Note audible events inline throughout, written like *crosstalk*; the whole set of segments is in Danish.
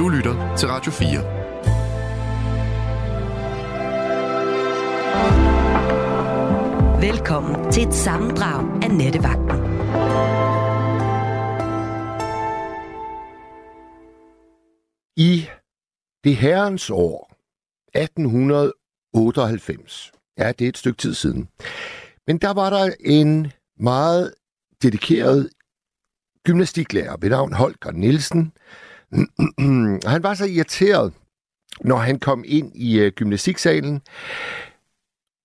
Du lytter til Radio 4. Velkommen til et sammendrag af Nettevagten. I det herrens år 1898, ja, det er et stykke tid siden, men der var der en meget dedikeret gymnastiklærer ved navn Holger Nielsen. *clears throat* han var så irriteret, når han kom ind i øh, gymnastiksalen,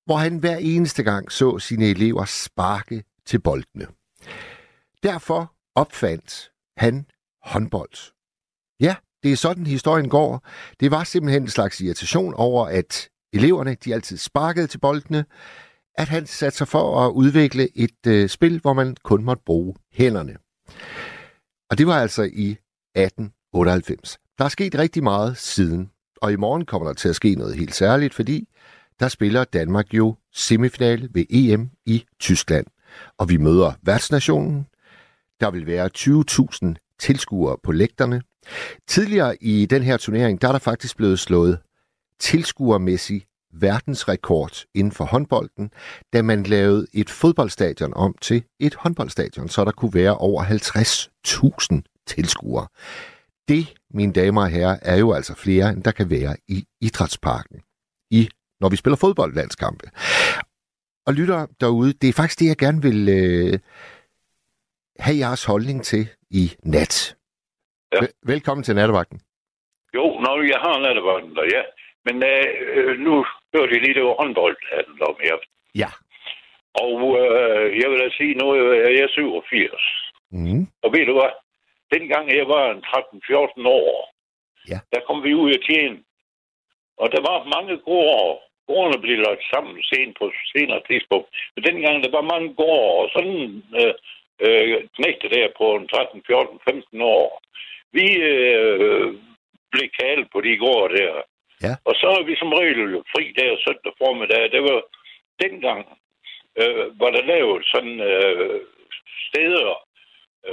hvor han hver eneste gang så sine elever sparke til boldene. Derfor opfandt han håndbold. Ja, det er sådan historien går. Det var simpelthen en slags irritation over, at eleverne de altid sparkede til boldene, at han satte sig for at udvikle et øh, spil, hvor man kun måtte bruge hænderne. Og det var altså i 18 1898. Der er sket rigtig meget siden, og i morgen kommer der til at ske noget helt særligt, fordi der spiller Danmark jo semifinal ved EM i Tyskland. Og vi møder værtsnationen. Der vil være 20.000 tilskuere på lægterne. Tidligere i den her turnering, der er der faktisk blevet slået tilskuermæssig verdensrekord inden for håndbolden, da man lavede et fodboldstadion om til et håndboldstadion, så der kunne være over 50.000 tilskuere. Det, mine damer og herrer, er jo altså flere, end der kan være i idrætsparken, i, når vi spiller fodboldlandskampe. Og lytter derude, det er faktisk det, jeg gerne vil øh, have jeres holdning til i nat. Ja. Vel- velkommen til nattevagten. Jo, når jeg har nattevagten der, ja. Men øh, nu hørte jeg lige, det var håndbold, den om her. Ja. Og øh, jeg vil da sige, nu er jeg 87. Mm. Og ved du hvad? Dengang jeg var 13-14 år, Ja. der kom vi ud at tjene. Og der var mange gårde. Gårdene blev lagt sammen sent på senere tidspunkt. Men dengang der var mange gårde, og sådan øh, øh, knægte der på en 13, 14, 15 år. Vi øh, blev kaldt på de gårde der. Ja. Og så er vi som regel fri der søndag formiddag. Det var dengang, øh, var der lavet sådan øh, steder,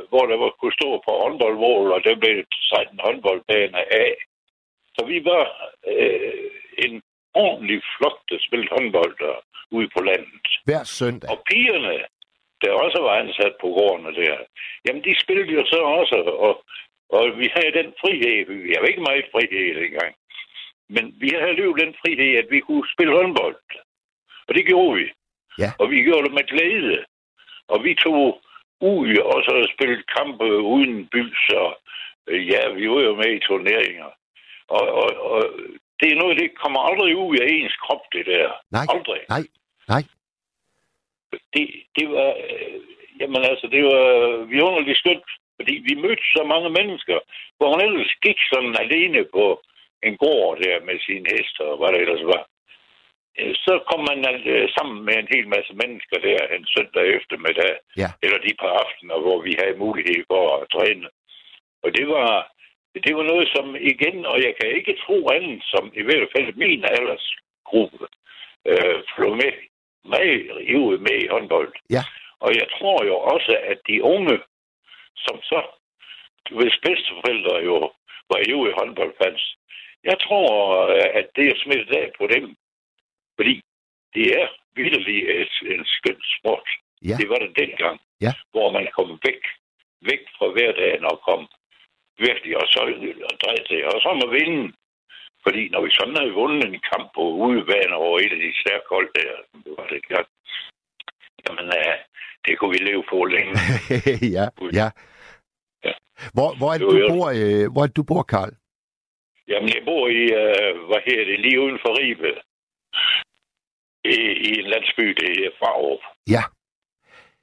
hvor der var, kunne stå på håndboldmål, og der blev sat en håndboldbane af. Så vi var øh, en ordentlig flok, der spillede håndbold der ude på landet. Hver søndag. Og pigerne, der også var ansat på gårdene der, jamen de spillede jo så også, og, og vi havde den frihed, vi havde ikke meget frihed dengang, men vi havde alligevel den frihed, at vi kunne spille håndbold. Og det gjorde vi. Ja. Og vi gjorde det med glæde. Og vi tog ud og så spillede kampe uden bys, og øh, ja, vi var jo med i turneringer. Og, og, og det er noget, det kommer aldrig ud af ens krop, det der. Nej, Aldrig. nej, nej. Det, det var, øh, jamen altså, det var vidunderligt skønt, fordi vi mødte så mange mennesker, hvor hun ellers gik sådan alene på en gård der med sine heste og hvad der ellers var. Øh, Så kom man øh, sammen med en hel masse mennesker der en søndag eftermiddag, Ja. eller de par aftener, hvor vi havde mulighed for at træne. Og det var, det var noget som igen, og jeg kan ikke tro andet, som i hvert fald min aldersgruppe øh, flog med, meget ivrig med i håndbold. Ja. Og jeg tror jo også, at de unge, som så, hvis bedsteforældre jo var ivrige håndboldfans, jeg tror, øh, at det er smittet af på dem. Fordi det er virkelig et, en skøn sport. Ja. Det var det dengang, Ja. hvor man kom væk, væk fra hverdagen og kom virkelig og så og dreje til, og så må vinde. Fordi når vi sådan havde vundet en kamp på udebane over et af de stærke hold der, det var det godt. Jamen, ja, det kunne vi leve på længe. *laughs* ja, ja. Ja. Hvor, hvor er det, du bor, øh, hvor er det, du bor, Karl? Jamen, jeg bor i, øh, hvad her det, lige uden for Ribe. I, I en landsby, det er Farup. Ja.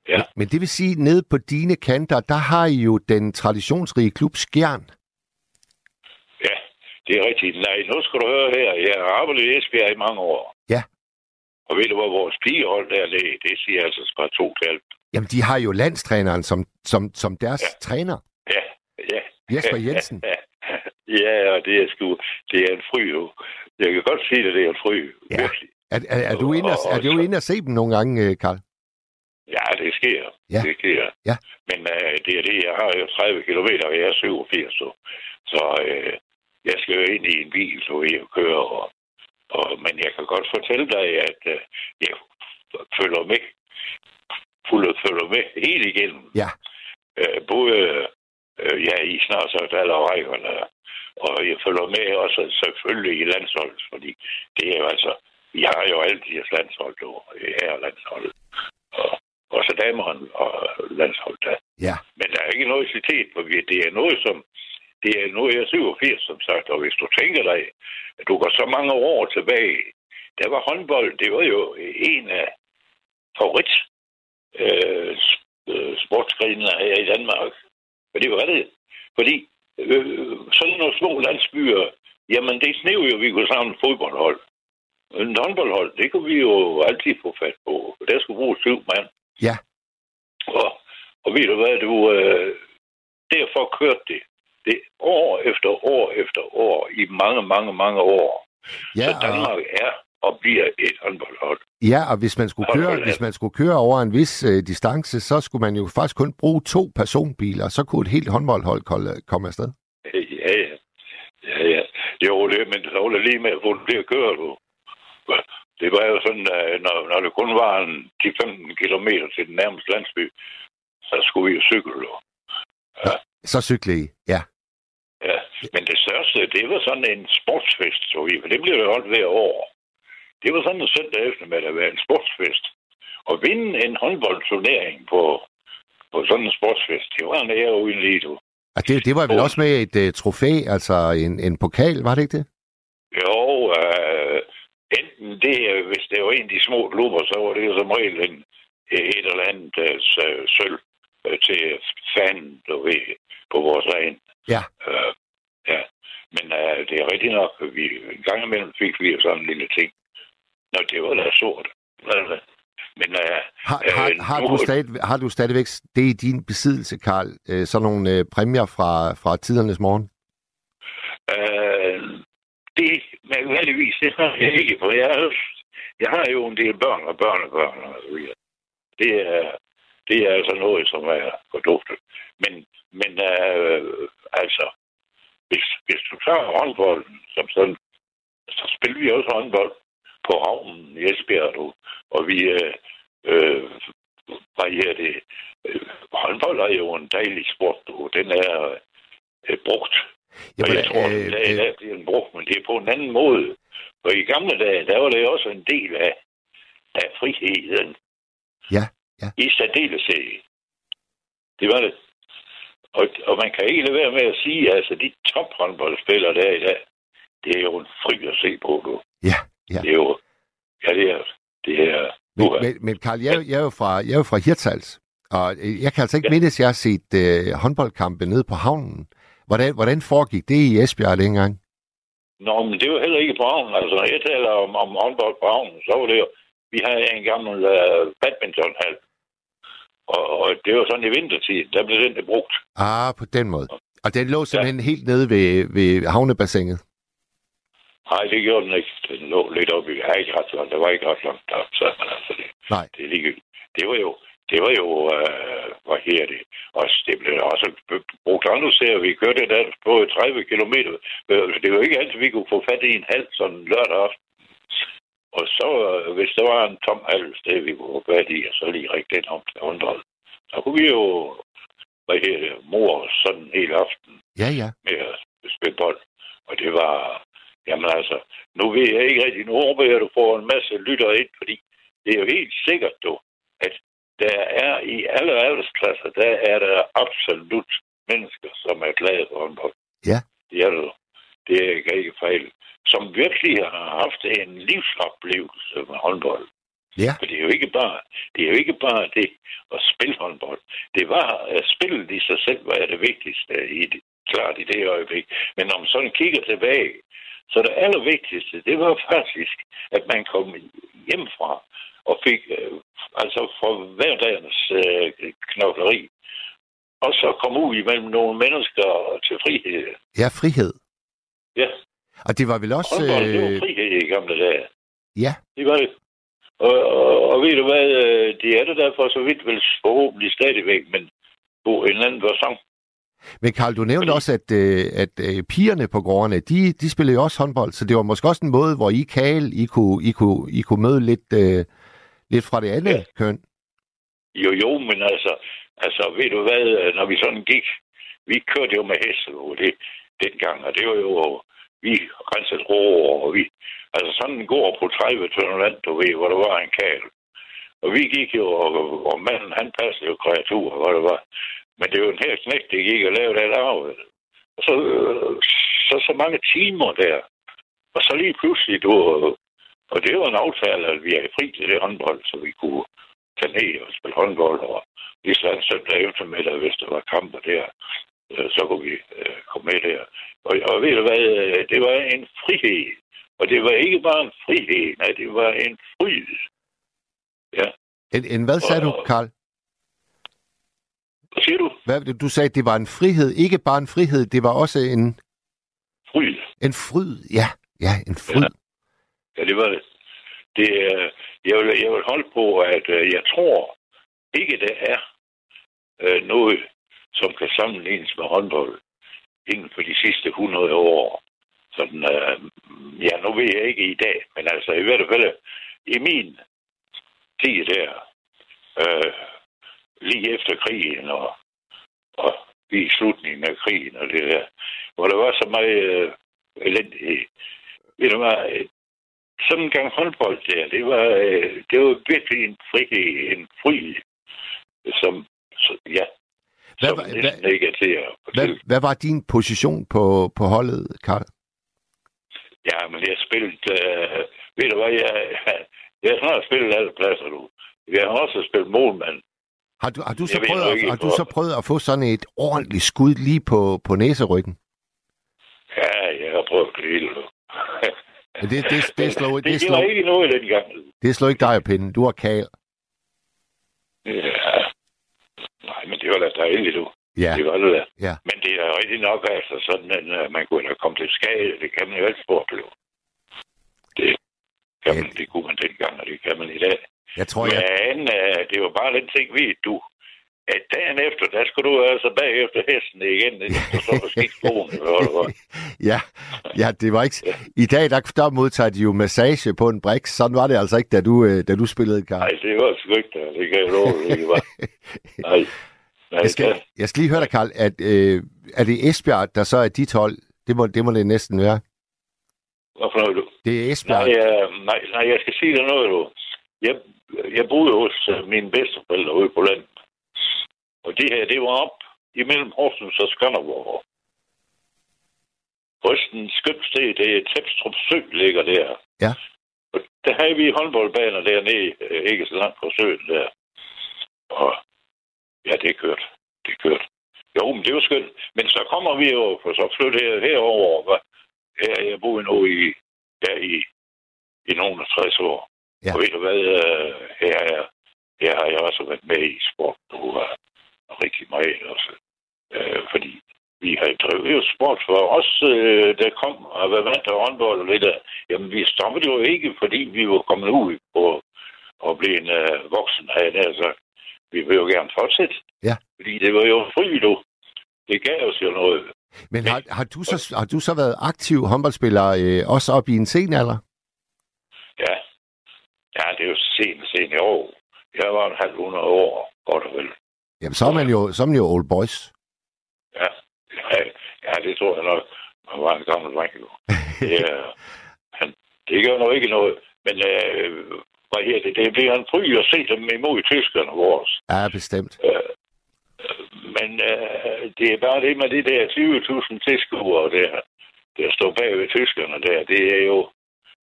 Ja. Men det vil sige, nede på dine kanter, der har I jo den traditionsrige klub Skjern. Ja, det er rigtigt. Nej, nu skal du høre her. Jeg har arbejdet i Esbjerg i mange år. Ja. Og ved du, hvor vores pigehold der ligger? Det siger altså bare to kalp. Jamen, de har jo landstræneren som, som, som deres Ja. træner. Ja, ja. Jesper Jensen. Ja, *laughs* ja, og det er sgu... Det er en fry, jo. Jeg kan godt sige det, det er en fry. Ja. Virkelig. Er, er, er, du inde at, er du inde at se dem nogle gange, øh, Karl? Ja, det sker. Ja. Det sker. Ja. Men uh, det er det, jeg har jo 30 km, og jeg er 87, så, så uh, jeg skal jo ind i en bil, så jeg kører, og, og, men jeg kan godt fortælle dig, at uh, jeg følger med, fuldt følger med helt igennem. Ja. Uh, både uh, ja, i snart sagt alle rækkerne, og jeg følger med også selvfølgelig i landsholdet, fordi det er jo altså, vi har jo altid et landshold, og her landshold. Og, og så dameren og landshold der. Ja. Men der er ikke noget citat, for det er noget, som det er nu er 87, som sagt, og hvis du tænker dig, at du går så mange år tilbage, der var håndbold, det var jo en af favorit øh, sportsgrenene her i Danmark. Men det var det. Fordi øh, sådan nogle små landsbyer, jamen det snev jo, vi kunne samle fodboldhold. En håndboldhold, det kunne vi jo altid få fat på. Der skulle bruge syv mand. Ja. Og, og ved du hvad, du, øh, derfor kørte det det år efter år efter år i mange, mange, mange år. Ja, så Danmark og... er og bliver et håndboldhold. Ja, og hvis man skulle køre, hvis man skulle køre over en vis øh, distance, så skulle man jo faktisk kun bruge to personbiler, så kunne et helt håndboldhold komme afsted. Ja, ja. Ja, ja. Jo, det, men så det lige med, hvor det kører du. Det var jo sådan, at når, når det kun var en 10-15 km til den nærmeste landsby, så skulle vi jo cykle. Ja. Så cykle I, ja. Ja, men det største, det var sådan en sportsfest, så vi, for det blev jo holdt hver år. Det var sådan en søndag eftermiddag at være en sportsfest. Og vinde en håndboldturnering på, på sådan en sportsfest, det var en ære uden lige, du. Og det, det var vel også med et uh, trofæ, altså en, en pokal, var det ikke det? Jo, uh, enten det, hvis det var en af de små klubber, så var det jo som regel en, et eller andet uh, sølv uh, til fanden, du ved, på vores egen. Ja. Uh, ja. Men uh, det er rigtigt nok, at vi en gang imellem fik vi sådan en lille ting. Nå, det var da sort. Men, uh, har, har, uh, har, du stadig, har du stadigvæk det i din besiddelse, Karl? Uh, sådan nogle uh, præmier fra, fra tidernes morgen? Uh, det, mærkeligvis, det har jeg ikke, for jeg, jeg har jo en del børn og børn og børn og så videre. Det er, det er altså noget, som er forduftet. Men, men øh, altså, hvis, hvis du tager håndbolden som sådan, så spiller vi også håndbold på havnen i Esbjerg, du. og vi øh, øh, hvad her det, øh, håndbold er jo en dejlig sport, du. den er øh, brugt. Jamen, og jeg tror, øh, at i dag bliver den brugt, men det er på en anden måde. Og i gamle dage, der var det også en del af, af friheden. Ja, ja. I særdeleshed. Det var det. Og, og man kan ikke lade være med at sige, at altså, de tophåndboldspillere der i dag, det er jo en fri at se på, du. Ja, ja. Det er jo, ja, det er, det er, men, men, men Karl, jeg, jeg, er jo fra, jeg er jo fra Hirtals, og jeg kan altså ikke ja. mindes, at jeg har set uh, håndboldkampe nede på havnen. Hvordan, hvordan foregik det i Esbjerg dengang? Nå, men det var heller ikke på havnen. Altså, når jeg taler om, om håndbold på havnen, så var det jo, vi havde en gammel uh, badmintonhal. Og, og det var sådan i vintertid, der blev den det brugt. Ah, på den måde. Og den lå simpelthen ja. helt nede ved, ved havnebassinet? Nej, det gjorde den ikke. Den lå lidt oppe i... Jeg ikke ret langt. Der var ikke ret langt der. Så, men altså, det, Nej. Det, lige, det var jo... Det var jo... Øh, hvad her det? Også, det blev også brugt andre serier. Vi kørte der på 30 km. Det var ikke altid, vi kunne få fat i en halv sådan lørdag aften. Og så, øh, hvis der var en tom halv sted, vi kunne få fat i, og så lige rigtig den om til håndhold, så kunne vi jo hvad her det, mor sådan en hel aften ja, ja. med at spille bold. Og det var, Jamen altså, nu ved jeg ikke rigtig, nu håber jeg, at du får en masse lytter ind, fordi det er jo helt sikkert, du, der er i alle aldersklasser, der er der absolut mennesker, som er glade for håndbold. Ja. Det er det. Det er ikke fejl. Som virkelig har haft en livsoplevelse med håndbold. Ja. For det er jo ikke bare det, er jo ikke bare det at spille håndbold. Det var at spille i sig selv, var det vigtigste i det, klart i det øjeblik. Men når man sådan kigger tilbage, så det allervigtigste, det var faktisk, at man kom hjem fra og fik øh, altså for hverdagens øh, knokleri. Og så kom ud imellem nogle mennesker til frihed. Ja, frihed. Ja. Og det var vel også... Håndbold, det var øh, frihed i gamle dage. Ja. Det var det. Og, og, og ved du hvad, øh, det er det derfor så vidt vel forhåbentlig stadigvæk, men på en anden version. Men Karl, du nævnte Fordi... også, at, øh, at øh, pigerne på gårdene, de, de spillede jo også håndbold, så det var måske også en måde, hvor I, Karl, I kunne, I kunne, I kunne møde lidt, øh, lidt fra det andet ja. køn. Jo, jo, men altså, altså, ved du hvad, når vi sådan gik, vi kørte jo med heste det, dengang, og det var jo, vi rensede rå, og vi, altså sådan en gård på 30 tønder land, du ved, hvor der var en kal. Og vi gik jo, og, og manden, han passede jo kreaturer, hvor det var. Men det er jo en her knægt, det gik og lavede det lavet. Og så, så, så mange timer der. Og så lige pludselig, du, og det var en aftale, at vi er fri til det håndbold, så vi kunne tage ned og spille håndbold, og lige sådan søndag eftermiddag, hvis der var kamper der, øh, så kunne vi øh, komme med der. Og, og ved du hvad, øh, det var en frihed. Og det var ikke bare en frihed, nej, det var en fryd. Ja. En, en hvad sagde og, du, Karl? Hvad siger du? Hvad, du sagde, at det var en frihed. Ikke bare en frihed, det var også en... Fryd. En fryd, ja. Ja, en fryd. Ja, ja det var det. det øh, jeg, vil, jeg vil holde på, at øh, jeg tror ikke, det er øh, noget, som kan sammenlignes med håndbold inden for de sidste 100 år. Sådan, øh, ja, nu ved jeg ikke i dag, men altså i hvert fald i min tid der, øh, lige efter krigen og, og i slutningen af krigen og det der, hvor der var så meget øh, elendighed. Ved du hvad, sådan en gang håndbold der, det var, øh, det var virkelig en frihed, en fri, som, så, ja, hvad, som næsten hvad, ikke er til at hvad, hvad var din position på, på holdet, Karl? Ja, men jeg spillet, øh, ved du hvad, jeg, jeg har spillet alle pladser nu. Jeg har også spillet målmand. Har du, har du, så, prøvet, at, har du så prøvet at få sådan et ordentligt skud lige på, på næseryggen? Ja, jeg har prøvet det hele. *laughs* Men det, det, det, det, slår, det, det slår, ikke noget dengang. Det slår ikke dig af pinden. Du har kal. Ja. Nej, men det var da dejligt, du. Ja. Det var det da. Ja. Men det er rigtig nok, altså sådan, at øh, man kunne have kommet til skade. Det kan man jo altid opleve. Det, kan man, det kunne man dengang, og det kan man i dag. Jeg tror, Men jeg... uh, det var bare den ting, ved du, at dagen efter, der skulle du altså bagefter hesten igen, så står der skidt *laughs* ja, ja, det var ikke... I dag, der, der modtager de jo massage på en brik. Sådan var det altså ikke, da du, øh, da du spillede, Karl. Nej, det var sgu ikke, det kan jeg love, det var. *laughs* Nej. Nej, jeg, skal, jeg skal lige høre dig, Karl, at, øh, er det Esbjerg, der så er dit hold? Det må det, må det næsten være. Hvorfor noget, du? Det er Esbjerg. Nej, nej, nej, jeg skal sige dig noget, du. Jeg, jeg boede hos uh, mine bedsteforældre ude på landet. Og det her, det var op imellem Horsens og Skanderborg. Rysten skønt sted, det er Tæpstrup Sø, ligger der. Ja. Og der havde vi håndboldbaner dernede, øh, ikke så langt fra søen der. Og ja, det er kørt. Det er kørt. Jo, men det var skønt. Men så kommer vi jo, for så flytte her, herover. Hvad? Her, jeg boet nu i, ja, i, i nogle af 60 år. Ja. Og ved du hvad, øh, her, er, her har jeg også været med i sport nu uh, rigtig meget også. Uh, fordi vi har drevet jo sport for os, uh, der kom og var vant til håndbold og lidt af. Jamen, vi stoppede jo ikke, fordi vi var kommet ud på og blive en uh, voksen af det. Altså, vi vil jo gerne fortsætte. Ja. Fordi det var jo frivilligt. Det gav os jo noget. Men har, har, du så, har du så været aktiv håndboldspiller øh, også op i en sen alder? Ja. Ja, det er jo sent, sent i år. Jeg var en halv hundrede år, godt og vel. Jamen, så er man jo, så er man jo old boys. Ja, ja, ja det tror jeg nok. Man var en gammel dreng. Ja, *laughs* han, det gør nok ikke noget. Men øh, hvad her det? Det bliver en fry at se dem imod tyskerne vores. Ja, bestemt. Øh, men øh, det er bare det med de der 20.000 tilskuere der, der står bag ved tyskerne der. Det er jo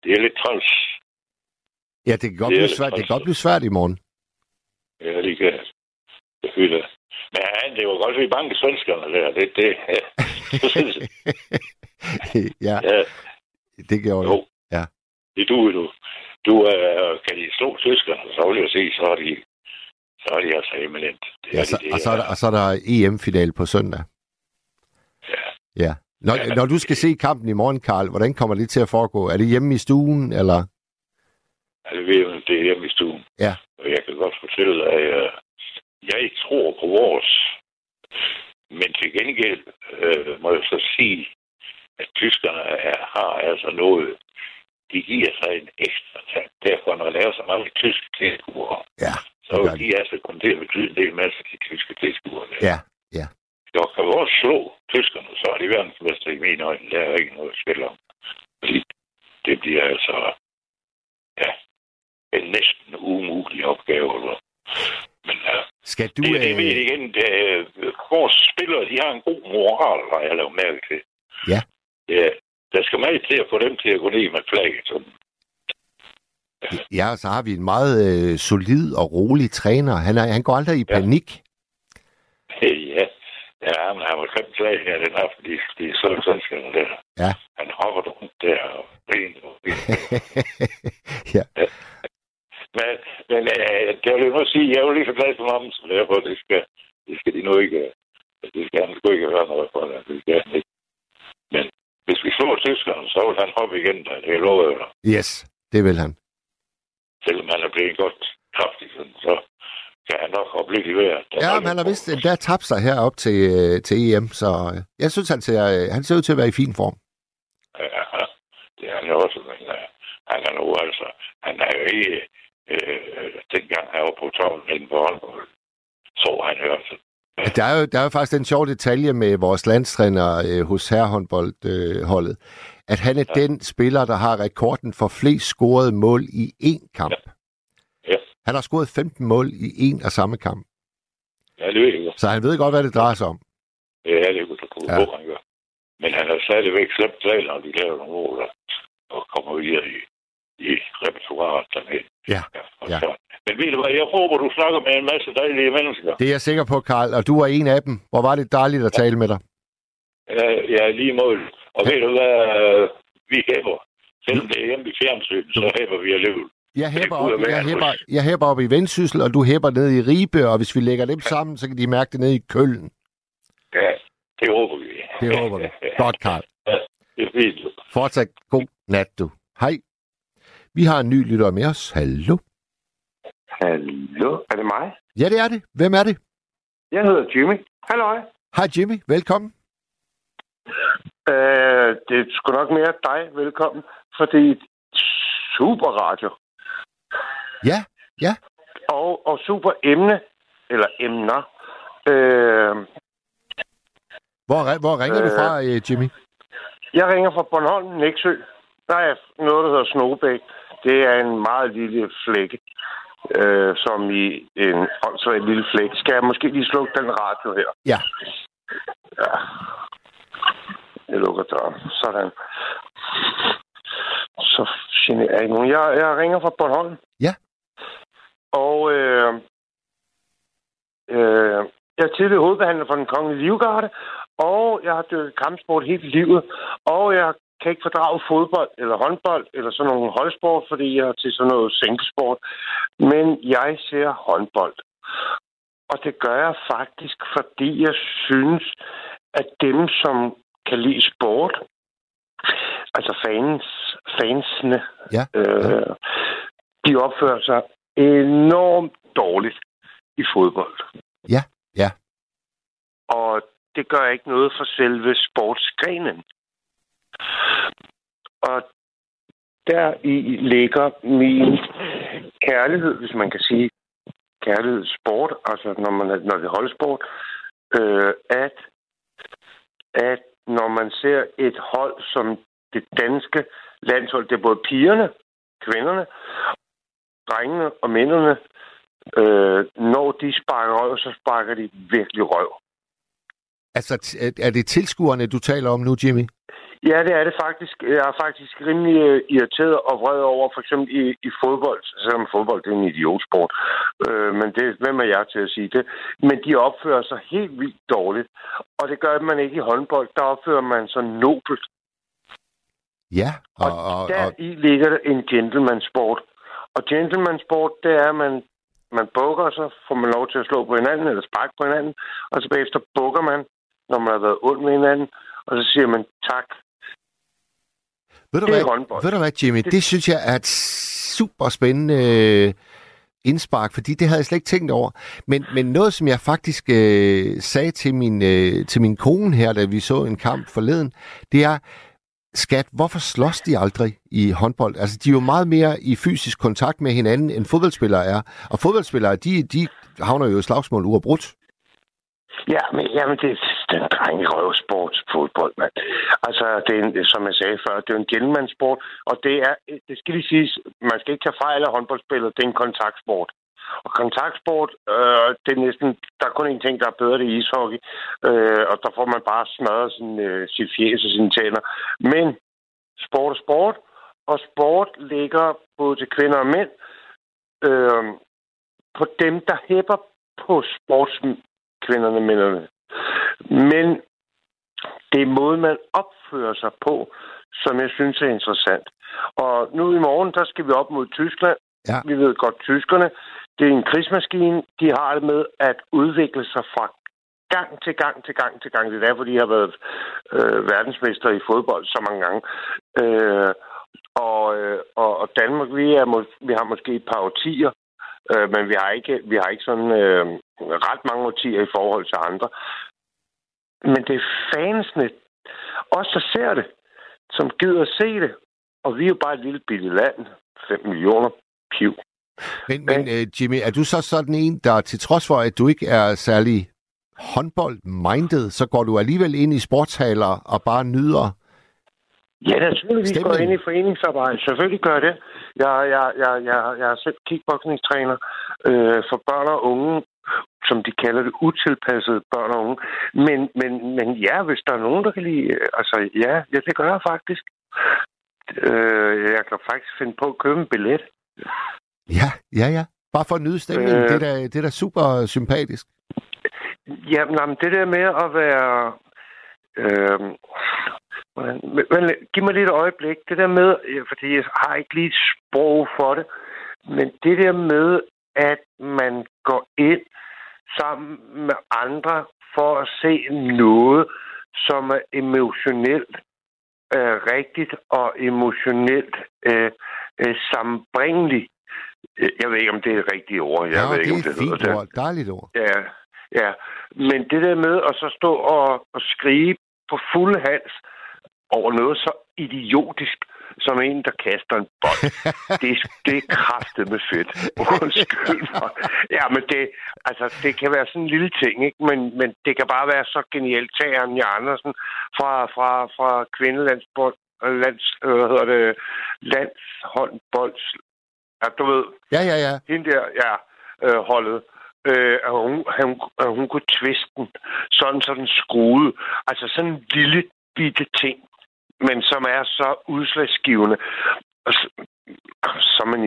det er lidt træls. Ja, det kan godt, det blive, svært. Det kan godt blive svært i morgen. Ja, det kan det. Hylder. Men ja, det var godt, at vi banke svenskerne der. Det, det, ja. *laughs* ja. ja. Det gjorde jo. Ja. Det du, du. Du, uh, kan de slå tyskerne, så vil jeg se, så er de så er de altså eminent. Det ja, så, de, det, og, så er der, og så er der EM-final på søndag. Ja. Ja. Når, ja, når du skal se kampen i morgen, Karl, hvordan kommer det til at foregå? Er det hjemme i stuen, eller? Ja, det, ved, det er hjemme i stuen. Ja. Og jeg kan godt fortælle, at jeg, jeg tror på vores Men til gengæld øh, må jeg så sige, at tyskerne er, har altså noget, de giver sig en ekstra tand. Derfor, når der er så mange tyske tilskuere, Ja, så de altså kun til at betyde en del masse de tyske tilskuere. ja, ja. Så kan vi også slå tyskerne, så er de verdensmester i mine øjne. Der er ikke noget at spille om. Fordi det bliver altså ja, en næsten umulig opgave. Eller. Men ja, Skal du... det, det øh, ved jeg igen. Det, er- vores spillere, de har en god moral, har jeg lavet mærke til. Ja. ja. Der skal meget til at få dem til at gå ned med flagget. Ja, og så har vi en meget øh, solid og rolig træner. Han, er, han går aldrig i Ja. panik. *laughs* Ja, ja han har jo fem slag her den aften. De, de er så svenskerne der. Ja. Han hopper rundt der og og ben. *laughs* ja. Men, men øh, det vil jeg nu sige, jeg er jo lige så glad som ham, så derfor det skal, det skal de nu ikke, øh, det skal han sgu ikke høre noget for det. skal han ikke. Men hvis vi slår tyskerne, så vil han hoppe igen, det lover jeg dig. Yes, det vil han. Selvom han er blevet godt kraftig, så kan han nok hoppe lidt i vejret. Ja, er men han har vist endda tabt sig herop til, øh, til EM, så øh, jeg synes, han ser, han ser ud til at være i fin form. Ja, det er han jo også, men han er nu altså, han er jo ikke, øh, dengang han var på toppen inden for håndbold, så han jo altså, Der er, jo, der er jo faktisk en sjov detalje med vores landstræner øh, hos herrehåndboldholdet, øh, holdet, at han er ja. den spiller, der har rekorden for flest scorede mål i én kamp. Ja. Han har scoret 15 mål i en og samme kamp. ja, det ved jeg. Så han ved godt, hvad det drejer sig om. Det er det, du kunne Ja. ja. han gør. Men han har stadigvæk slemt når de laver nogle mål, og kommer videre i, i repertoiret dernede. Ja, ja. Så. Men ved du hvad, jeg håber, du snakker med en masse dejlige mennesker. Det er jeg sikker på, Karl, og du er en af dem. Hvor var det dejligt at tale med dig. Ja, ja lige mål. Og ved du hvad, øh, vi hæber. Selvom det er hjemme i fjernsyn, så hæber vi alligevel. Jeg kunne op, jeg, hus. jeg hæpper op i Vendsyssel, og du hæpper ned i Ribe, og hvis vi lægger dem sammen, så kan de mærke det ned i Køln. Ja, det håber vi. Det håber vi. *laughs* Godt, Karl. Det er fint. Fortsat god nat, du. Hej. Vi har en ny lytter med os. Hallo. Hallo, er det mig? Ja, det er det. Hvem er det? Jeg hedder Jimmy. Hallo. Hej Jimmy, velkommen. Øh, det er sgu nok mere dig, velkommen, fordi super radio. Ja, ja. Og, og super emne, eller emner. Øh, Hvor, hvor ringer du Øh. fra, øh, Jimmy? jeg ringer fra Bornholm, Næksø. Der er noget, der hedder Snobæk. Det er en meget lille flække, øh, som i en åndssvagt lille flække. Skal jeg måske lige slukke den radio her? Ja. Ja. Jeg lukker døren. Sådan. Så generer jeg ikke nogen. Jeg, jeg ringer fra Bornholm. Ja. Og øh, øh, jeg er tidligere hovedbehandler for den kongelige livgarde, og jeg har dykket kampsport hele livet, og jeg kan ikke fordrage fodbold eller håndbold eller sådan nogle holdsport, fordi jeg er til sådan noget sænkesport. Men jeg ser håndbold. Og det gør jeg faktisk, fordi jeg synes, at dem, som kan lide sport, altså fans, fansene, Ja, øh, de opfører sig enormt dårligt i fodbold. Ja, ja. Og det gør ikke noget for selve sportsgrenen. Og der i ligger min kærlighed, hvis man kan sige kærlighed sport, altså når, man, når det er holdsport, øh, at, at når man ser et hold som det danske landshold, det er både pigerne, kvinderne, drengene og mændene, øh, når de sparker røv, så sparker de virkelig røv. Altså, er det tilskuerne, du taler om nu, Jimmy? Ja, det er det faktisk. Jeg er faktisk rimelig øh, irriteret og vred over, for eksempel i, i fodbold, selvom fodbold det er en idiotsport. Øh, men det, hvem er jeg til at sige det? Men de opfører sig helt vildt dårligt. Og det gør man ikke i håndbold. Der opfører man sig nobelt. Ja, og, og, og, Der i ligger der en gentleman-sport. Og gentleman-sport, det er, at man, man bukker, så får man lov til at slå på hinanden, eller sparke på hinanden. Og så bagefter bukker man, når man har været ond med hinanden. Og så siger man tak. Ved, du det er hvad, håndbold. ved du hvad, Jimmy? Det, det synes jeg er et super spændende øh, indspark, fordi det havde jeg slet ikke tænkt over. Men, men noget, som jeg faktisk øh, sagde til min, øh, til min kone her, da vi så en kamp forleden, det er, skat, hvorfor slås de aldrig i håndbold? Altså, de er jo meget mere i fysisk kontakt med hinanden, end fodboldspillere er. Og fodboldspillere, de, de havner jo i slagsmål uafbrudt. Ja, men jamen, det den drenge fodbold, mand. Altså, det er en, som jeg sagde før, det er en gentlemansport, og det er, det skal lige siges, man skal ikke tage fejl af håndboldspillet, det er en kontaktsport. Og kontaktsport, øh, det er næsten, der er kun én ting, der er bedre, det er ishockey. Øh, og der får man bare smadret sin, øh, sit fjes og sine tænder. Men sport er sport, og sport ligger både til kvinder og mænd øh, på dem, der hæpper på sportskvinderne mændene. Men det er måden, man opfører sig på, som jeg synes er interessant. Og nu i morgen, der skal vi op mod Tyskland. Ja. Vi ved godt, tyskerne, det er en krigsmaskine. De har det med at udvikle sig fra gang til gang til gang til gang. Det er derfor, de har været øh, verdensmester i fodbold så mange gange. Øh, og, øh, og, og Danmark, vi, er må, vi har måske et par årtier, øh, men vi har ikke, vi har ikke sådan øh, ret mange årtier i forhold til andre. Men det er fansene, os der ser det, som gider at se det. Og vi er jo bare et lille bitte land. 5 millioner piv. Men, men uh, Jimmy, er du så sådan en, der til trods for, at du ikke er særlig håndbold-minded, så går du alligevel ind i sportshaler og bare nyder Ja, naturligvis stemning. går ind i foreningsarbejde. Selvfølgelig gør det. Jeg, jeg, jeg, jeg, jeg er selv kickboxingstræner øh, for børn og unge, som de kalder det, utilpassede børn og unge. Men, men, men ja, hvis der er nogen, der kan lide... Altså, ja, ja det gør jeg faktisk. Øh, jeg kan faktisk finde på at købe en billet. Ja, ja, ja. Bare for at nyde stemningen. Øh, det, er da, det er da super sympatisk. Ja, men det der med at være... Øh, men, giv mig lige et øjeblik. Det der med, fordi jeg har ikke lige et sprog for det, men det der med, at man går ind sammen med andre for at se noget, som er emotionelt øh, rigtigt og emotionelt øh, øh, sammenbringeligt. Jeg ved ikke, om det er et rigtigt ord. Jeg ja, ved ikke, om det er et fint ord. Dejligt ord. Ja, ja. Men det der med at så stå og, og skrige på fuld hals over noget så idiotisk, som en, der kaster en bold. *laughs* det, det er kraftet med fedt. Undskyld mig. Ja, men det, altså, det kan være sådan en lille ting, ikke? Men, men det kan bare være så genialt. Tag Anja Andersen fra, fra, fra kvindelandsbold, lands, øh, hvad hedder det, landshåndbolds, ja, du ved. Ja, ja, ja. Hende der, ja, øh, holdet. Øh, at hun, hun, at hun kunne tviste den, sådan så den skruede. Altså sådan en lille bitte ting men som er så udslagsgivende. Så, er man,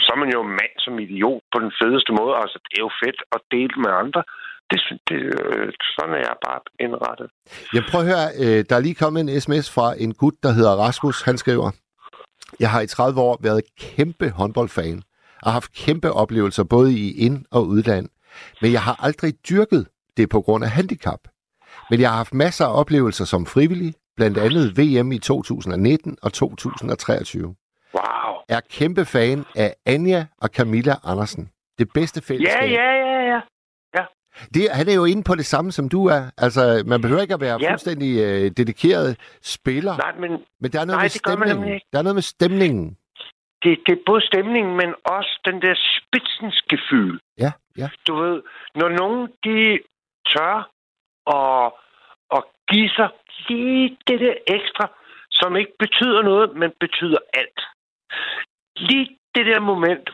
så er man jo mand som idiot på den fedeste måde. Altså, det er jo fedt at dele med andre. Det, det, øh, sådan er jeg bare indrettet. Jeg prøver at høre, øh, der er lige kommet en sms fra en gut, der hedder Rasmus. Han skriver, jeg har i 30 år været kæmpe håndboldfan og haft kæmpe oplevelser både i ind- og udland. Men jeg har aldrig dyrket det på grund af handicap. Men jeg har haft masser af oplevelser som frivillig, blandt andet VM i 2019 og 2023. Wow. Er kæmpe fan af Anja og Camilla Andersen. Det bedste fællesskab. Ja, ja, ja, ja. ja. Det, han er jo inde på det samme, som du er. Altså, man behøver ikke at være ja. fuldstændig øh, dedikeret spiller. Nej, men, men der er noget nej, med stemningen. Der er noget med stemningen. Det, det er både stemningen, men også den der spidsensgefyl. Ja, ja. Du ved, når nogen de tør og, og give sig lige det der ekstra, som ikke betyder noget, men betyder alt. Lige det der moment,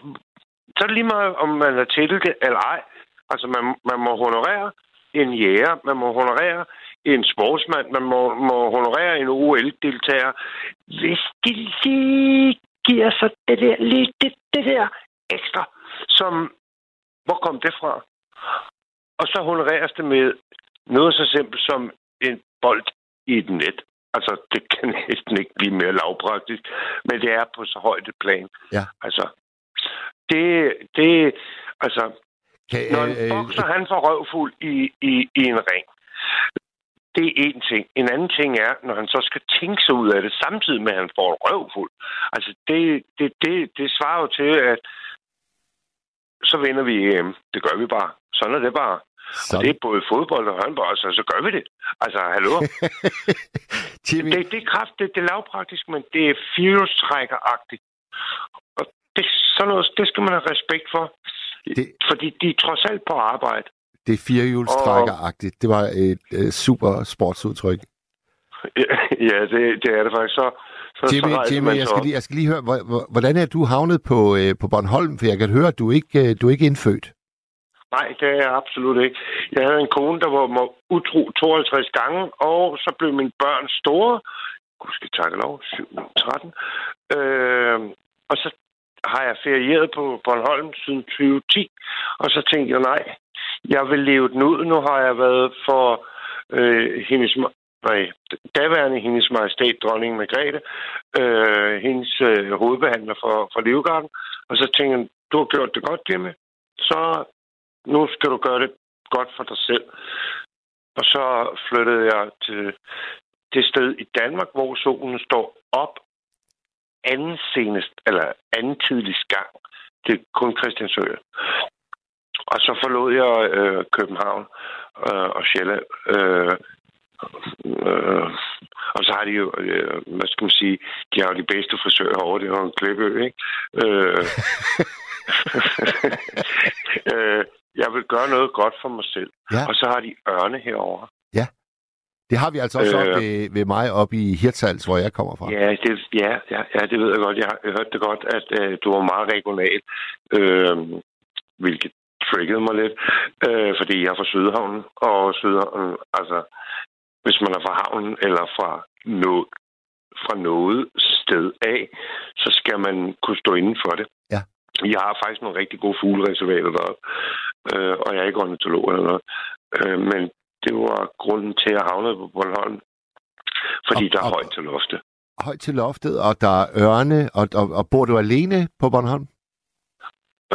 så er det lige meget, om man er til det eller ej. Altså, man, man må honorere en jæger, man må honorere en sportsmand, man må, må honorere en OL-deltager. Hvis de lige giver sig det der, lige det, det der ekstra, som, hvor kom det fra? Og så honoreres det med noget så simpelt som en bold i et net. Altså, det kan *laughs* næsten ikke blive mere lavpraktisk, men det er på så højt et plan. Ja. Altså, det, det, altså, kan, når en øh, bokser, øh, han får røvfuld i, i, i en ring, det er en ting. En anden ting er, når han så skal tænke sig ud af det, samtidig med, at han får røvfuld. Altså, det, det, det, det svarer jo til, at så vinder vi EM. Det gør vi bare. Sådan er det bare. Og det er både fodbold og håndbold, altså, så gør vi det. Altså, hallo? *laughs* Jimmy, det, det er kraft, det, det er lavpraktisk, men det er firehjulstrækkeragtigt. Og det, sådan noget, det skal man have respekt for. Det-. Fordi de er trods alt på arbejde. det er firehjulstrækkeragtigt. Det var et øh, super sportsudtryk. *laughs* ja, det, det er det faktisk. Så, så, Jimmy, så Jimmy jeg, skal lige, jeg skal lige høre, hvor- hvor- hvordan er du havnet på, øh, på Bornholm? For jeg kan høre, at du ikke, øh, du er ikke indfødt. Nej, det er jeg absolut ikke. Jeg havde en kone, der var mig utro 52 gange, og så blev mine børn store. Gud skal takke lov, 7, 13. Øh, og så har jeg ferieret på Bornholm siden 2010, og så tænkte jeg, nej, jeg vil leve den ud. Nu har jeg været for øh, hendes, nej, daværende hendes majestæt, dronning Margrethe, øh, hendes øh, hovedbehandler for, for Livgarden, og så tænkte jeg, du har gjort det godt, Jimmy. Så nu skal du gøre det godt for dig selv. Og så flyttede jeg til det sted i Danmark, hvor solen står op anden senest, eller anden tidligst gang. Det er kun Christiansø. Og så forlod jeg øh, København øh, og Sjælland. Øh, øh, og så har de jo, øh, hvad skal man sige, de har jo de bedste frisører over, det er jo en klippeø, ikke? Øh, *laughs* *laughs* øh, jeg vil gøre noget godt for mig selv. Ja. Og så har de ørne herover. Det har vi altså også Øh. ved, ved mig op i Hirtshals, hvor jeg kommer fra. Ja, det, ja, ja, ja, det ved jeg godt. Jeg har jeg hørte det godt, at øh, du var meget regional, øh, hvilket triggede mig lidt, øh, fordi jeg er fra Sydhavnen, og Sydhavnen, altså, hvis man er fra havnen eller fra noget, fra noget sted af, så skal man kunne stå inden for det. Ja. Jeg har faktisk nogle rigtig gode fuglereservater deroppe, øh, og jeg er ikke ornitolog eller noget. Øh, men det var grunden til, at jeg havnede på Bornholm. Fordi Og- der er og- højt til loftet. Højt til loftet, og der er ørne, og, og, og bor du alene på Bornholm?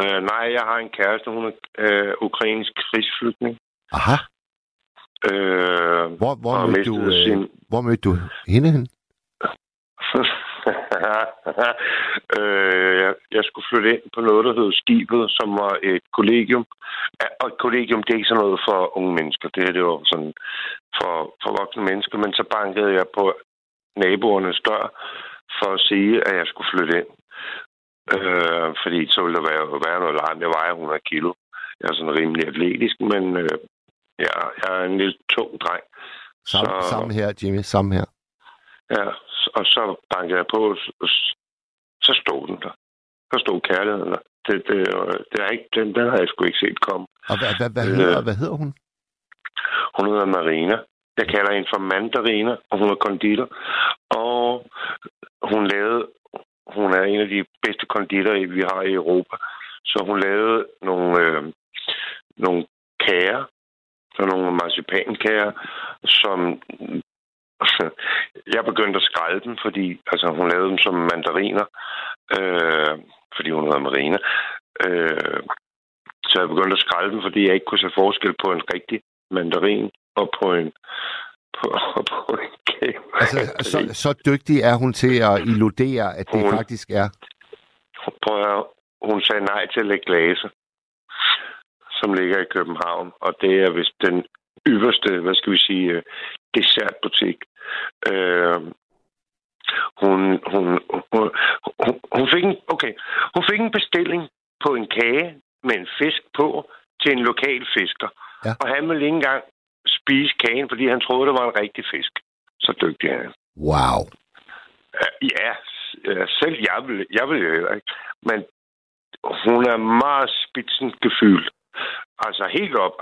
Øh, nej, jeg har en kæreste, hun er øh, ukrainsk krigsflygtning. Aha. Øh, Hvor, hvor, mødte du, øh, sin... hvor mødte du hende hen? *laughs* *laughs* øh, jeg, jeg skulle flytte ind på noget, der hed Skibet, som var et kollegium. Og et kollegium, det er ikke sådan noget for unge mennesker. Det her, det var sådan for, for voksne mennesker. Men så bankede jeg på naboernes dør for at sige, at jeg skulle flytte ind. Øh, fordi så ville der være, være noget larm. Jeg vejer 100 kilo. Jeg er sådan rimelig atletisk, men øh, jeg, jeg er en lille tung dreng. Samme, Så- samme her, Jimmy, samme her. Ja, og så bankede jeg på, og så stod den der. Så stod kærligheden der. Det, det, det er ikke, den, den har jeg sgu ikke set komme. Og hvad, hvad, hvad, Øh. hedder, hvad hedder hun? Hun hedder Marina. Jeg kalder hende for Mandarina, og hun er konditor. Og hun lavede, hun er en af de bedste konditor, vi har i Europa. Så hun lavede nogle, øh, nogle kager, så nogle marcipankager, som jeg begyndte at skrælle dem, fordi altså, hun lavede dem som mandariner, øh, fordi hun hedder Marina. Øh, så jeg begyndte at skrælle dem, fordi jeg ikke kunne se forskel på en rigtig mandarin og på en på, på en. Altså, så, så dygtig er hun til at illudere, at det Hun- faktisk er. Prøv at, hun sagde nej til Le Glace, som ligger i København, og det er vist den ypperste, hvad skal vi sige, øh, dessertbutik. Øh, hun, hun, hun, hun, hun, fik en, okay, hun fik en bestilling på en kage med en fisk på til en lokal fisker. Ja. Og han ville ikke engang spise kagen, fordi han troede, det var en rigtig fisk. Så dygtig er han. Wow. Øh, Ja, øh, selv jeg vil, jeg vil jo heller ikke. Men hun er meget spidsengefyldt. Altså helt op.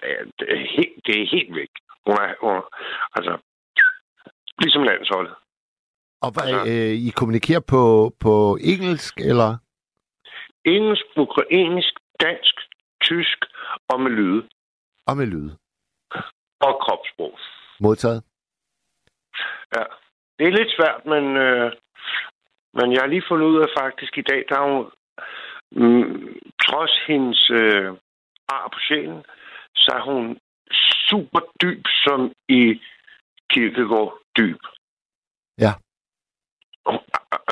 Det, er, det er helt væk. Hun er, hun, altså, ligesom landsholdet. Og hvad, Altså- øh, I kommunikerer på, på engelsk, eller? Engelsk, ukrainsk, dansk, tysk og med lyde Og med lyd. og kropssprog. Modtaget. Ja. Det er lidt svært, men, øh, men jeg har lige fundet ud af faktisk i dag, der er hun, mm, trods hendes øh, ar på sjælen, så er hun super dyb, som i kirkegård dyb. Ja.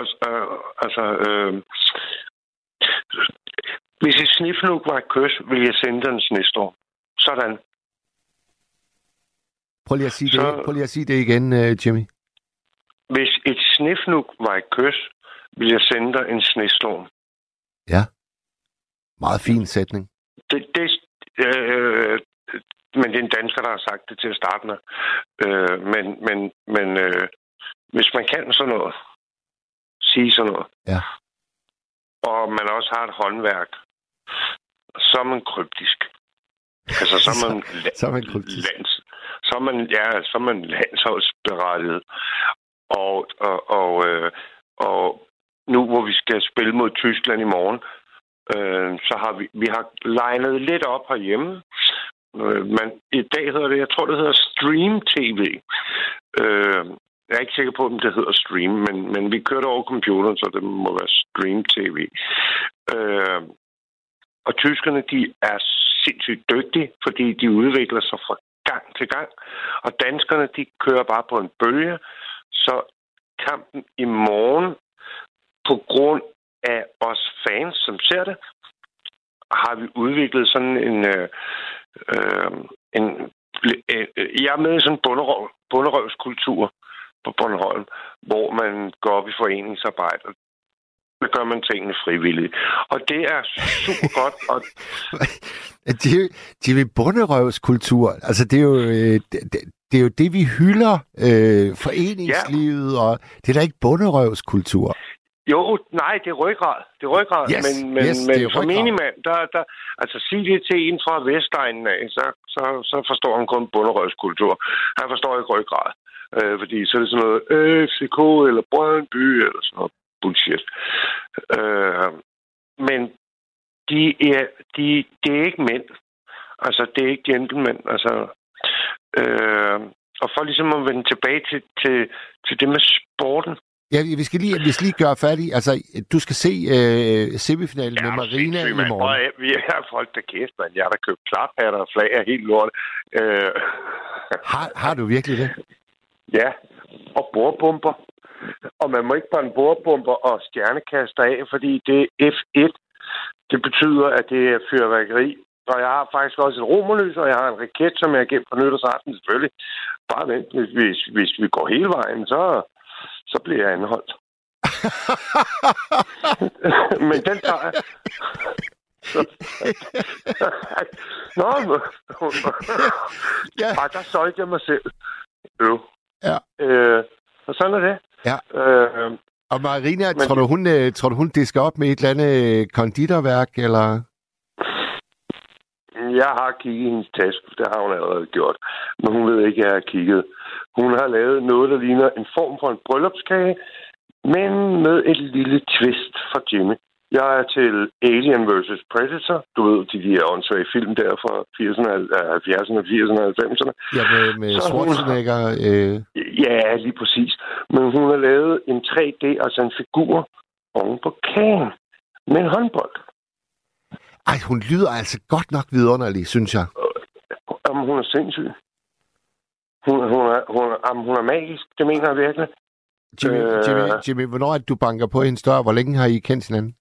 Altså, øh, altså øh, Hvis et snifnuk var et kys, ville jeg sende dig en snestorm. Sådan. Prøv lige at sige, Så- det, prøv lige at sige det igen, øh, Jimmy. Hvis et snifnuk var et kys, ville jeg sende dig en snestorm. Ja. Meget fin sætning. Det, det, øh, men det er en dansker, der har sagt det til at starte med. Øh, men men, men øh, hvis man kan sådan noget, sige sådan noget, Ja. og man også har et håndværk, så er man kryptisk. Altså, så er *laughs* man, så er man kryptisk. Lands, så er man, ja, så er man landsholdsberettiget. Og, og, og, øh, og nu, hvor vi skal spille mod Tyskland i morgen, øh, så har vi, vi har legnet lidt op herhjemme. Øh, men i dag hedder det, jeg tror, det hedder Stream TV. Øh, jeg er ikke sikker på, om det hedder Stream, men, men vi kører det over computeren, så det må være Stream TV. Øh, og tyskerne, de er sindssygt dygtige, fordi de udvikler sig fra gang til gang. Og danskerne, de kører bare på en bølge. Så kampen i morgen, på grund af os fans, som ser det, har vi udviklet sådan en... Øh, øh, en øh, jeg er med i sådan en bunderøv, bunderøvskultur på Bornholm, hvor man går op i foreningsarbejde. Så gør man tingene frivilligt. Og det er super godt. Og *laughs* det, er jo, det er jo bunderøvskultur. Altså, det er jo, øh, det, det- det er jo det, vi hylder øh, foreningslivet, ja. og det er da ikke bunderøvskultur. Jo, nej, det er ryggrad. Det er ryggrad. Yes, men men, yes, men som minimand, der, der, altså sig det til en fra Vestegnen af, så, så, så forstår han kun bunderøvskultur. Han forstår ikke ryggrad. Øh, fordi så er det sådan noget øh, FCK eller Brøndby eller sådan noget bullshit. Øh, men de er, de, det er ikke mænd. Altså, det er ikke gentlemen. Altså, øh, og for ligesom at vende tilbage til, til, til det med sporten, Ja, vi skal lige, vi skal lige gøre færdig. Altså, du skal se øh, semifinalen med Marina i morgen. Prøv at- Vi er folk, der kæft, mand. Jeg har da købt klaphatter og flag helt lort. Øh, Har, har du virkelig det? ja, og bordbomber. Og man må ikke brænde bordbomber og stjernekaster af, fordi det er F1. Det betyder, at det er fyrværkeri. Og jeg har faktisk også et romerlys, og jeg har en raket, som jeg har gemt på nytårsaften, selvfølgelig. Bare vent, hvis, hvis, hvis vi går hele vejen, så, så bliver jeg anholdt. *laughs* Men den tager jeg. *laughs* Nå, Ja. Ej, der solgte jeg mig selv. Jo. Ja. Øh, og sådan er det. Ja. Øh, Og Marina, Men- tror, du, hun, øh, tror du, hun disker op med et eller andet øh, konditorværk, eller... jeg har kigget i hendes taske, det har hun allerede gjort. Men hun ved ikke, at jeg har kigget. Hun har lavet noget, der ligner en form for en bryllupskage, men med et lille twist fra Jimmy. Jeg er til Alien vs. Predator. Du ved, de der åndssvage film der fra 80'erne, 70'erne, 80'erne og 90'erne. Ja, med, med Så Schwarzenegger. Øh, Ja, lige præcis. Men hun har lavet en 3D, altså en figur, oven på kagen med en håndbold. ej, hun lyder altså godt nok vidunderlig, synes jeg. Jamen, hun er sindssyg. Hun, hun, er, hun, er, jamen, hun er magisk, det mener jeg virkelig. Jimmy, Øh. Jimmy, Jimmy, hvornår er det, du banker på hendes dør? Hvor længe har I kendt hinanden?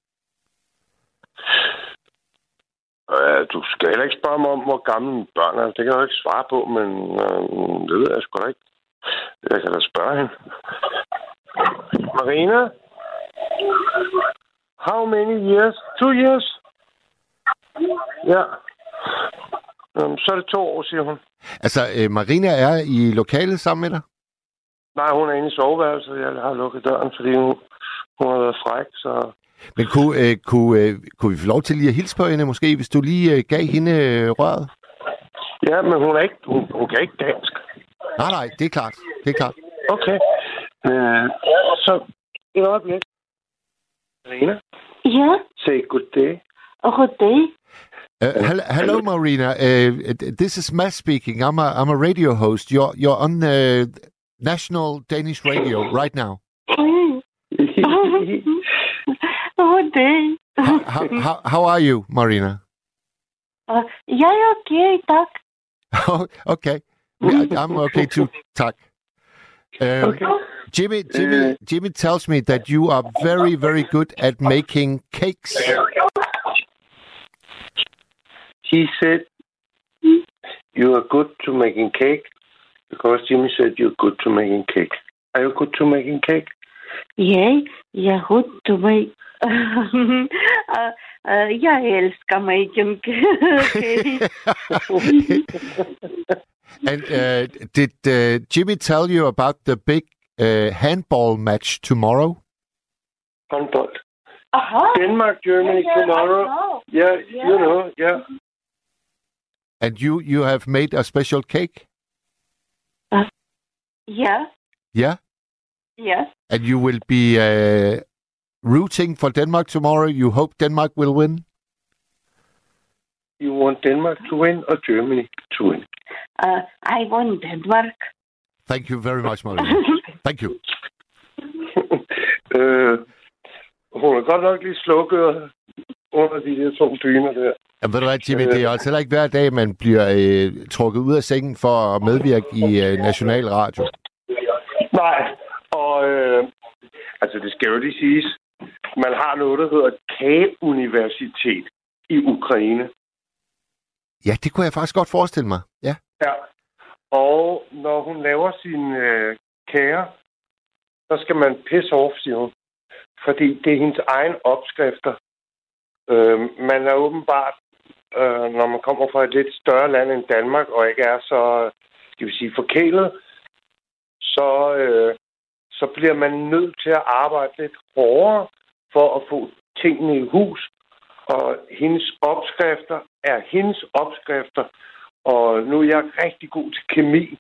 Øh, du skal heller ikke spørge mig om, hvor gamle børn er. Det kan jeg jo ikke svare på, men øh, det ved jeg sgu da ikke. Jeg kan da spørge hende. Marina? How many years? Two years? Ja. Um, så er det to år, siger hun. Altså, øh, Marina er i lokalet sammen med dig? Nej, hun er inde i soveværelset. Jeg har lukket døren, fordi hun, hun har været fræk, så... Men kunne, øh, kunne, øh, kunne vi få lov til lige at hilse på hende, måske, hvis du lige øh, gav hende øh, røret? Ja, men hun, er ikke, hun, hun kan ikke dansk. Nej, nej, det er klart. Det er klart. Okay. Øh, så et øjeblik. Marina, Ja, say good day. og goddag. Uh, hello, hello, Marina. Uh, this is Matt speaking. I'm a, I'm a radio host. You're, you're on the national Danish radio right now. Mm. Goddag. How, how, how, how are you, Marina? Og Jeg er okay, tak. *laughs* Oh, okay. I- I'm okay too. Tak. Um, Okay. Jimmy, Jimmy, Jimmy tells me that you are very, very good at making cakes. He said you are good to making cake because Jimmy said you're good to making cake. Are you good to making cake? Jeg, jeg er god til mig. Uh, uh, jeg elsker making *laughs* cake. And uh, did uh, Jimmy tell you about the big uh, handball match tomorrow? Håndbold. Aha. Denmark, Germany Yeah, I tomorrow. Yeah, Yeah. you know, yeah. And you you have made a special cake? Ja, Yeah. ja. And you will be uh, rooting for Denmark tomorrow. You hope Denmark will win. You want Denmark to win or Germany to win? Uh, I want Denmark. Thank you very much, Maria. *laughs* Thank you. øh, *laughs* hun er godt nok lige slukket under de der to dyner der. Jamen, ved du hvad, Jimmy, det er altså heller ikke hver dag, man bliver øh, trukket ud af sengen for at medvirke i øh, National Radio. Nej, og øh, altså det skal jo lige siges, man har noget, der hedder Kageuniversitet i Ukraine. Ja, det kunne jeg faktisk godt forestille mig. Ja. Ja. Og når hun laver sine øh, kager, så skal man pisse off, siger hun. Fordi det er hendes egen opskrifter. Øh, man er åbenbart, øh, når man kommer fra et lidt større land end Danmark, og ikke er så, skal vi sige, forkælet, så, øh, så bliver man nødt til at arbejde lidt hårdere for at få tingene i hus. Og hendes opskrifter er hendes opskrifter, og nu er jeg rigtig god til kemi,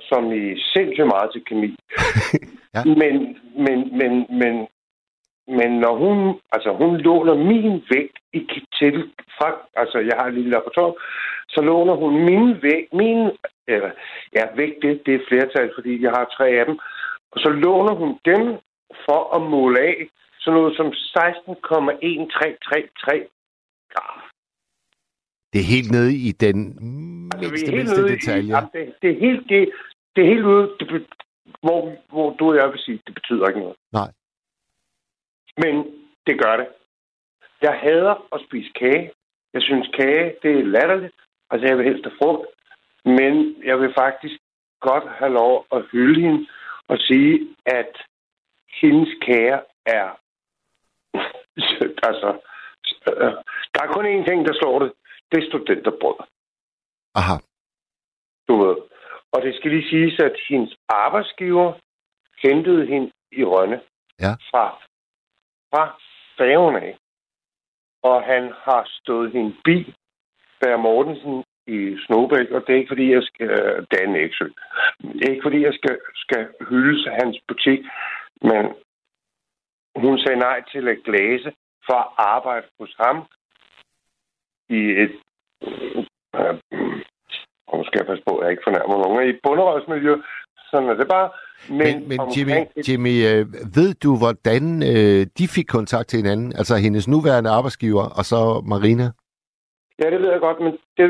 som i sindssygt meget til kemi. *laughs* Ja. Men, men, men, men, men når hun, altså hun låner min vægt i til, fra, altså jeg har et lille laboratorium, så låner hun min vægt, min, eller, ja, vægt, det, det er flertal, fordi jeg har tre af dem, og så låner hun dem for at måle af sådan noget som 16,1333 grad. Det er helt nede i den Altså, mindste, i- detalje. Ja, det, det, er helt, det, det er helt ude, det, hvor, hvor du og jeg vil sige, det betyder ikke noget. Nej. Men det gør det. Jeg hader at spise kage. Jeg synes, kage, det er latterligt. Altså, jeg vil helst have frugt. Men jeg vil faktisk godt have lov at hylde hende og sige, at hendes kager er... *laughs* altså, der er kun én ting, der slår det. Det er studenterbrød. Aha. Du ved. Og det skal lige siges, at hendes arbejdsgiver hentede hende i Rønne Ja. fra, fra færgen af. Og han har stået i en bil, Bær Mortensen, i Snobæk, og det er ikke fordi, jeg skal... Øh, det Eksø. Det er ikke fordi, jeg skal, skal hylde hans butik, men hun sagde nej til at glæse for at arbejde hos ham i et... Øh, øh nu skal jeg passe på, at jeg ikke fornærmer nogen. I et bunderøvsmiljø, sådan er det bare. Men, Men, men Jimmy, omkring- Jimmy øh, ved du, hvordan øh, de fik kontakt til hinanden? Altså hendes nuværende arbejdsgiver, og så Marina? Ja, det ved jeg godt, men det,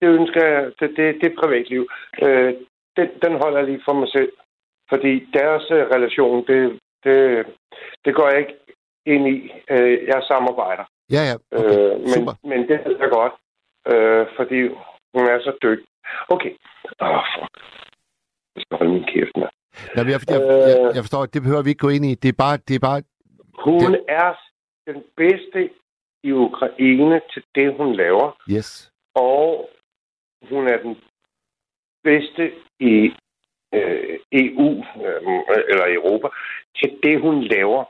det ønsker jeg, det, det, det er privatliv. Øh, den, den holder jeg lige for mig selv. Fordi deres øh, relation, det, det, det går jeg ikke ind i. Øh, jeg samarbejder. Ja, ja. Okay. Øh, men, Super. men det ved jeg godt, øh, fordi hun er så dygtig. Okay. Åh, oh, fuck. Jeg skal holde min kæft med. Jamen, jeg, jeg, Øh. jeg, jeg forstår, at det behøver vi ikke gå ind i. Det er bare, det er bare Hun Det- er den bedste i Ukraine til det, hun laver. yes. og hun er den bedste i øh, EU øh, eller Europa til det, hun laver.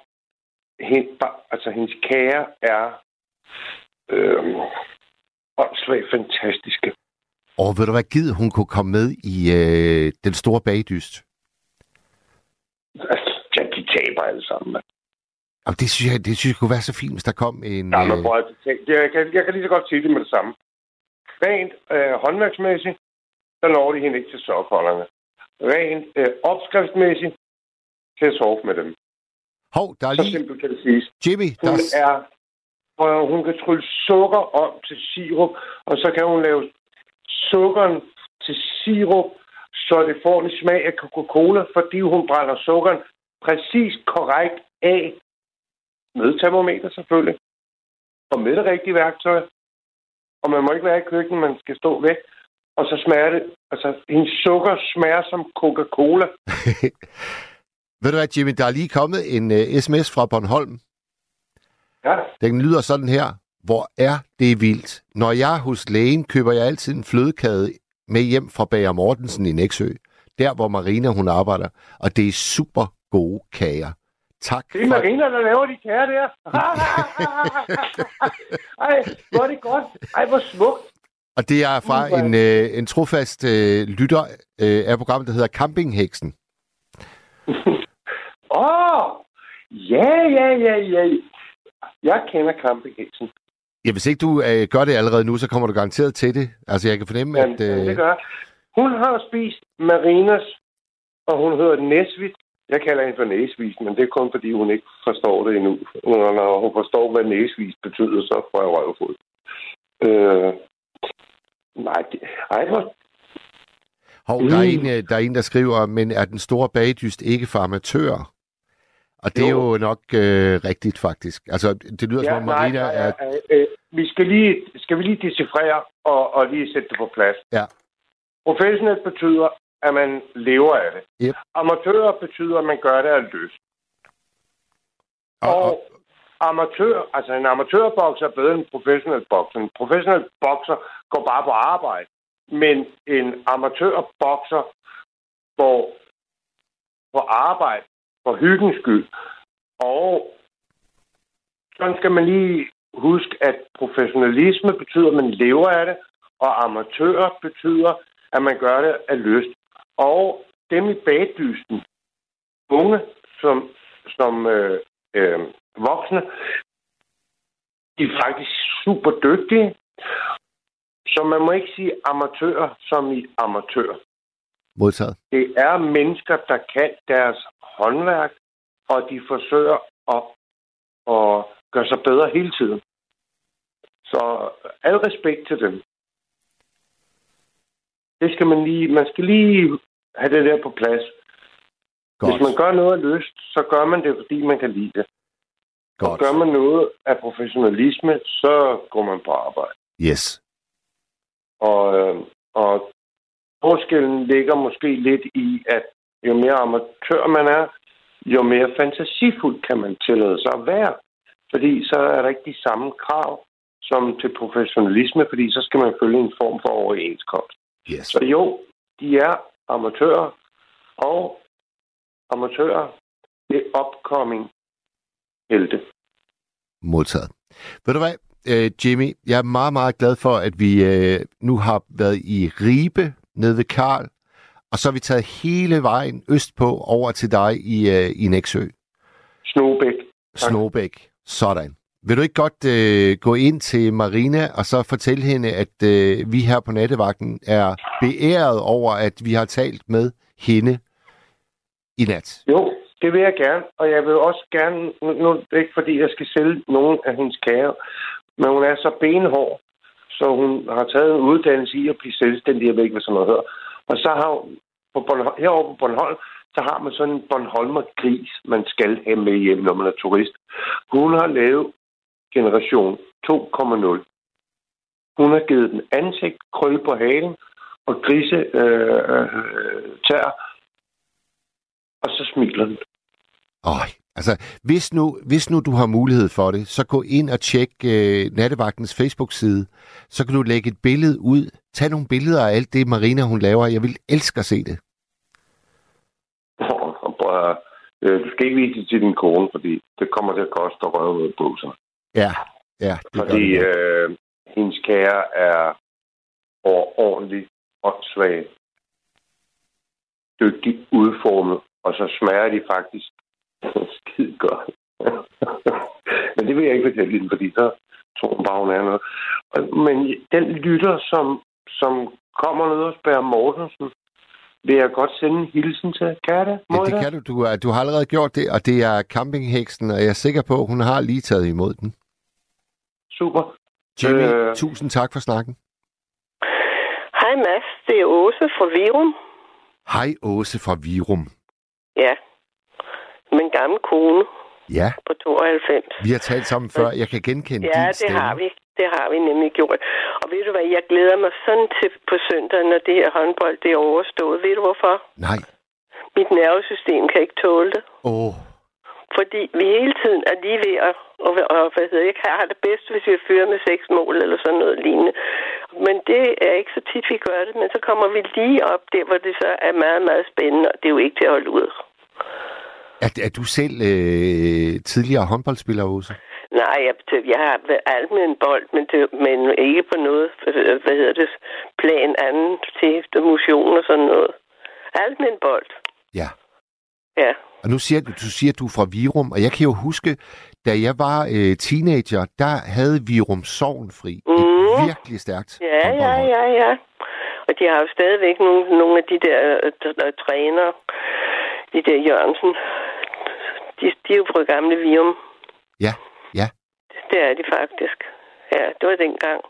Hen, altså, hendes kære er øh, åndssvagt fantastiske. Og ved du hvad, givet hun kunne komme med i øh, den store bagdyst? Altså, ja, de taber alle sammen. Og det synes jeg, det synes jeg kunne være så fint, hvis der kom en... Ja, men Øh, prøv at jeg, kan, jeg kan lige så godt sige det med det samme. Rent øh, håndværksmæssigt, der når de hende ikke til sokholderne. Rent øh, opskriftsmæssigt, til at sove med dem. hov, der er Så lige... simpelt kan det siges. Jimmy, der Hun er... er, og hun kan trylle sukker om til sirup, og så kan hun lave sukkeren til sirup, så det får en smag af Coca-Cola, fordi hun brænder sukkeren præcis korrekt af med termometer selvfølgelig, og med det rigtige værktøj. og man må ikke være i køkkenet, man skal stå væk. Og så smager det, altså hendes sukker smager som Coca-Cola. *laughs* Ved du hvad, Jimmy, der er lige kommet en uh, sms fra Bornholm. Ja, Den lyder sådan her. Hvor er det vildt. Når jeg er hos lægen, køber jeg altid en flødekade med hjem fra Bager Mortensen i Næksø. Der, hvor Marina hun arbejder. Og det er super gode kager. Tak det er for... Marina, der laver de kager der. *laughs* Ej, hvor er det godt. Ej, hvor smukt. Og det er fra en, øh, en trofast øh, lytter øh, af programmet, der hedder Campingheksen. *laughs* Åh, oh, ja, ja, ja, ja. Jeg kender campingheksen. Ja, hvis ikke du øh, gør det allerede nu, så kommer du garanteret til det. Altså, jeg kan fornemme, Jamen, at... øh... det gør. Hun har spist Marinas, og hun hedder Nesvit. Jeg kalder hende for næsvis, men det er kun fordi, hun ikke forstår det endnu. Når, når hun forstår, hvad næsvis betyder, så får jeg røvfod. Øh... Nej, det... Ej, hvor... hov, der, er Mm. en, øh, der er en, der skriver, men er den store bagdyst ikke for amatører? Og det er Jo. jo nok øh, rigtigt, faktisk. Altså, det lyder som om Marina nej, er... nej, øh, vi skal lige, skal vi lige decifrere og, og lige sætte det på plads. Ja. Professionelt betyder, at man lever af det. Yep. Amatør betyder, at man gør det af lyst. Og, og, Og amatør, altså en amatørbokser er bedre end en professionel bokser. En professionel bokser går bare på arbejde. Men en amatørbokser går på arbejde for hyggens skyld. Og sådan skal man lige huske, at professionalisme betyder, at man lever af det, og amatør betyder, at man gør det af lyst. Og dem i bagdysten, unge som, som øh, øh, voksne, de er faktisk super dygtige. Så man må ikke sige amatører som i amatør. modtaget. Det er mennesker, der kan deres håndværk, og de forsøger at, at gøre sig bedre hele tiden. Så al respekt til dem. Det skal man lige, man skal lige have det der på plads. Godt. Hvis man gør noget af lyst, så gør man det, fordi man kan lide det. Og Godt. gør man noget af professionalisme, så går man på arbejde. Yes. Og, øh, og forskellen ligger måske lidt i, at jo mere amatør man er, jo mere fantasifuld kan man tillade sig at være. Fordi så er der ikke de samme krav som til professionalisme, fordi så skal man følge en form for overenskomst. Yes. Så jo, de er amatører, og amatører, det er upcoming helte. Modtaget. Ved du hvad, øh, Jimmy, jeg er meget, meget glad for, at vi øh, nu har været i Ribe nede ved Karl, og så har vi taget hele vejen østpå over til dig i, øh, i Næksø, Snobæk. Snobæk. Sådan. Vil du ikke godt øh, gå ind til Marina og så fortælle hende, at øh, vi her på nattevagten er beæret over, at vi har talt med hende i nat? Jo, det vil jeg gerne, og jeg vil også gerne, nu er ikke fordi, jeg skal sælge nogen af hendes kager, men hun er så benhård, så hun har taget en uddannelse i at blive selvstændig, jeg ved ikke, hvad sådan noget hedder. Og så har på Bornholm, herovre på Bornholm, så har man sådan en Bornholmer gris, man skal have med hjem, når man er turist. Hun har lavet generation 2,0. Hun har givet den ansigt, krøl på halen og grise øh, øh, øh, tær, og så smiler den. Øj, altså, hvis nu, hvis nu du har mulighed for det, så gå ind og tjek øh, Nattevagtens Facebook-side. Så kan du lægge et billede ud. Tag nogle billeder af alt det, Marina hun laver. Jeg vil elske at se det. Prøv øh, du skal ikke vise det til din kone, fordi det kommer til at koste at røve af bukserne. Ja, ja. Det Fordi det. øh, hendes kære er overordentligt åndssvagt dygtigt udformet, og så smager de faktisk *laughs* skide godt. *laughs* Men det vil jeg ikke fortælle hende, fordi så tror hun bare, hun er noget. Og- Men den lytter, som, som kommer ned hos Bær Mortensen, vil jeg godt sende en hilsen til. Kan jeg det? Ja, det kan du. Du, du har allerede gjort det, og det er campingheksen, og jeg er sikker på, at hun har lige taget imod den. Super. Jimmy, Øh. tusind tak for snakken. Hej Mads, det er Åse fra Virum. Hej Åse fra Virum. Ja, min gamle kone Ja, på 92. vi har talt sammen før. Jeg kan genkende Ja, din det stemme. har vi. Det har vi nemlig gjort. Og ved du hvad, jeg glæder mig sådan til på søndag, når det her håndbold det er overstået. Ved du hvorfor? Nej. Mit nervesystem kan ikke tåle det. Åh, oh, Fordi vi hele tiden er lige ved at... Og, og hvad hedder, jeg have det bedst, hvis vi fører med seks mål eller sådan noget lignende. Men det er ikke så tit, vi gør det. Men så kommer vi lige op der, hvor det så er meget, meget spændende. Og det er jo ikke til at holde ud. er, er du selv øh, tidligere håndboldspiller, Åse? Nej, jeg, jeg har været alt med en bold, men, det, men ikke på noget, hvad hedder det, plan anden til motion og sådan noget. Alt med en bold, Ja. ja. Og nu siger du, du siger, at du er fra Virum, og jeg kan jo huske, da jeg var øh, teenager, der havde Virum Sovn fri. Mm. Et virkelig stærkt Ja, ja, ja, ja. Og de har jo stadigvæk nogle, nogle af de der øh, der, der træner, de der Jørgensen. De, de er jo fra gamle Virum. Ja, ja. Det er de faktisk. Ja, det var dengang.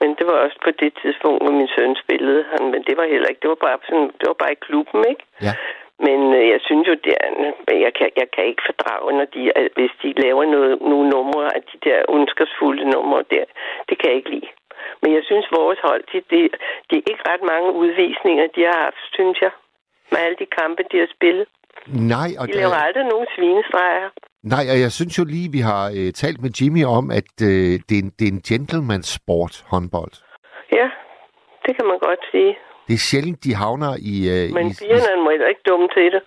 Men det var også på det tidspunkt, hvor min søn spillede han. Men det var heller ikke. Det var bare, sådan, det var bare i klubben, ikke? Ja. Men øh, jeg synes jo, det er, jeg, kan, jeg kan ikke fordrage, når de, hvis de laver noget, nogle numre af de der ondskabsfulde numre der. Det kan jeg ikke lide. Men jeg synes, vores hold, de, de, de er ikke ret mange udvisninger, de har haft, synes jeg. Med alle de kampe, de har spillet. Nej, og, De laver aldrig nogen svinestreger. nej, og jeg synes jo lige, vi har øh, talt med Jimmy om, at øh, det, er en, det er en gentleman sport håndbold. Ja, det kan man godt sige. Det er sjældent, de havner i... Øh, Men i, pigerne er nu heller ikke dumme til det.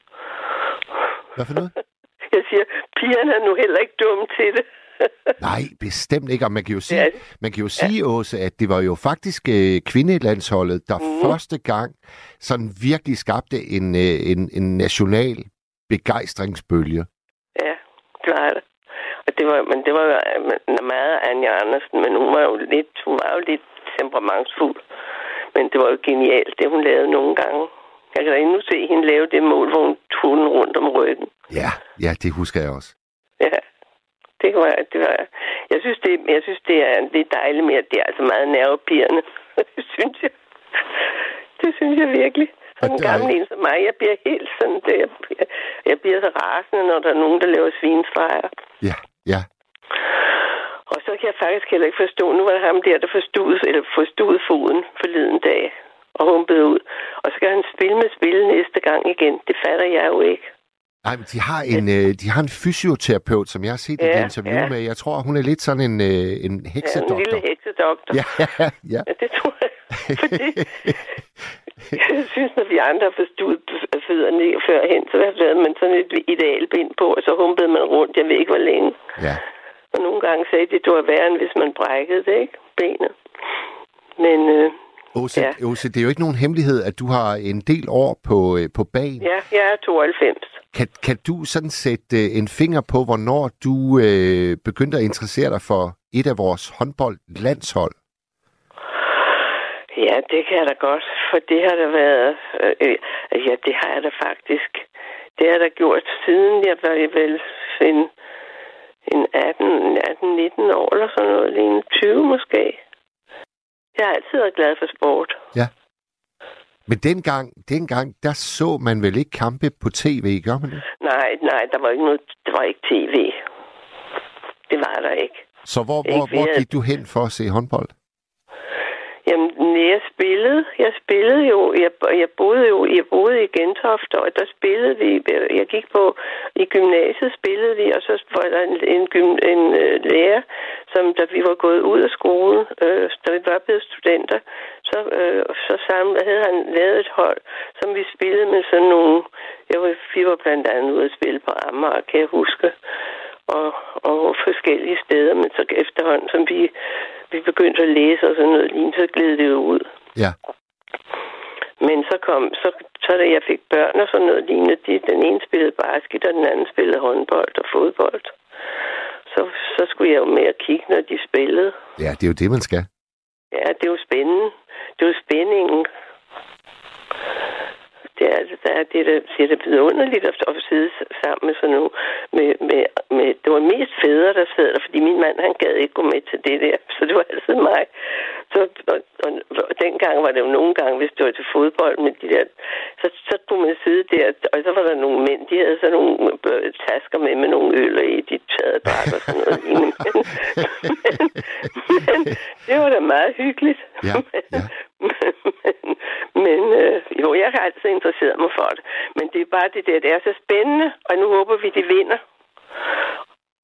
Hvad for noget? *laughs* Jeg siger, pigerne er nu heller ikke dumme til det. *laughs* Nej, bestemt ikke. Og man kan jo sige, det. man kan jo sige Åse, at det var jo faktisk øh, kvindelandsholdet, der mm. første gang sådan virkelig skabte en, øh, en, en national begejstringsbølge. Ja, det var det. Og det var, men det var jo øh, meget Anja Andersen, men hun var jo lidt, hun var jo lidt temperamentsfuld. Men det var jo genialt, det hun lavede nogle gange. Jeg kan da endnu se hende lave det mål, hvor hun tog den rundt om ryggen. Ja, ja, det husker jeg også. Ja, det var, det var, jeg synes, det, jeg synes, det er lidt dejligt med, at det er altså meget nervepirrende. *laughs* det synes jeg. Det synes jeg virkelig. Sådan en gammel en som mig, jeg bliver helt sådan, det, jeg, bliver- jeg bliver så rasende, når der er nogen, der laver svinestreger. Ja, ja. Og så kan jeg faktisk heller ikke forstå, nu var det ham der, der forstod, eller forstod foden forleden dag og humpede ud. Og så skal han spille med spil næste gang igen. Det fatter jeg jo ikke. Nej, men de har en, øh, de har en fysioterapeut, som jeg har set ja, et interview ja. med. Jeg tror, hun er lidt sådan en, øh, en Ja, en heksedoktor. lille heksedoktor. *laughs* Ja, ja, ja. Det tror jeg. Fordi *laughs* jeg synes, når vi andre har forstået fødderne førhen, så havde man sådan et idealbind på, og så humpede man rundt, jeg ved ikke hvor længe. ja. Og nogle gange sagde de, det var værre, end hvis man brækkede det, ikke? Benet. Men øh, Åse, ja. Åse, det er jo ikke nogen hemmelighed, at du har en del år på, øh, på banen. ja, jeg er 92. Kan, kan du sådan sætte øh, en finger på, hvornår du øh, begyndte at interessere dig for et af vores håndboldlandshold? Ja, det kan jeg da godt, for det har der været... Øh, øh, ja, det har jeg da faktisk. Det har da gjort siden jeg var vel en, en 18, 18, 19 år eller sådan noget, lige en 20 måske. Jeg har altid været glad for sport. Men dengang, dengang, der så man vel ikke kampe på tv, gør man det? Nej, nej, der var ikke noget, der var ikke tv. Det var der ikke. Så hvor, Ikke hvor, hvor mere. gik du hen for at se håndbold? Jamen, jeg spillede, jeg spillede jo, jeg, jeg boede jo, jeg boede i Gentofte, og der spillede vi, jeg gik på, i gymnasiet spillede vi, og så var der en, en, gym, en øh, lærer, som da vi var gået ud af skolen, øh, da vi var blevet studenter, så, øh, så sammen havde han lavet et hold, som vi spillede med sådan nogle, jeg var, vi var blandt andet ude at spille på Amager, kan jeg huske, og, og forskellige steder, men så efterhånden, som vi, vi begyndte at læse og sådan noget lignende, så gled det jo ud. Ja. Men så kom, så, så da jeg fik børn og sådan noget lignende, de, den ene spillede basket, og den anden spillede håndbold og fodbold. Så, så skulle jeg jo med at kigge, når de spillede. Ja, det er jo det, man skal. Ja, det er jo spændende. Det er jo spændingen. Det er, altså, det er, det er, da- det er vidunderligt at, at sidde sammen med sådan nogle. Med, med, med, det var mest fædre, der sad der, fordi min mand, han gad ikke gå med til det der. Så det var altid mig. Så, og, og, og dengang var det jo nogle gange, hvis det var til fodbold med de der, så, så kunne man sidde der, og så var der nogle mænd, de havde sådan nogle øh, tasker med med nogle øl i, de taget drak og sådan noget. *laughs* lignende. men, men, det var da meget hyggeligt. Ja, *laughs* ja. men men øh, jo, jeg har altid interesseret mig for det. Men det er bare det der, det er så spændende, og nu håber vi, de vinder.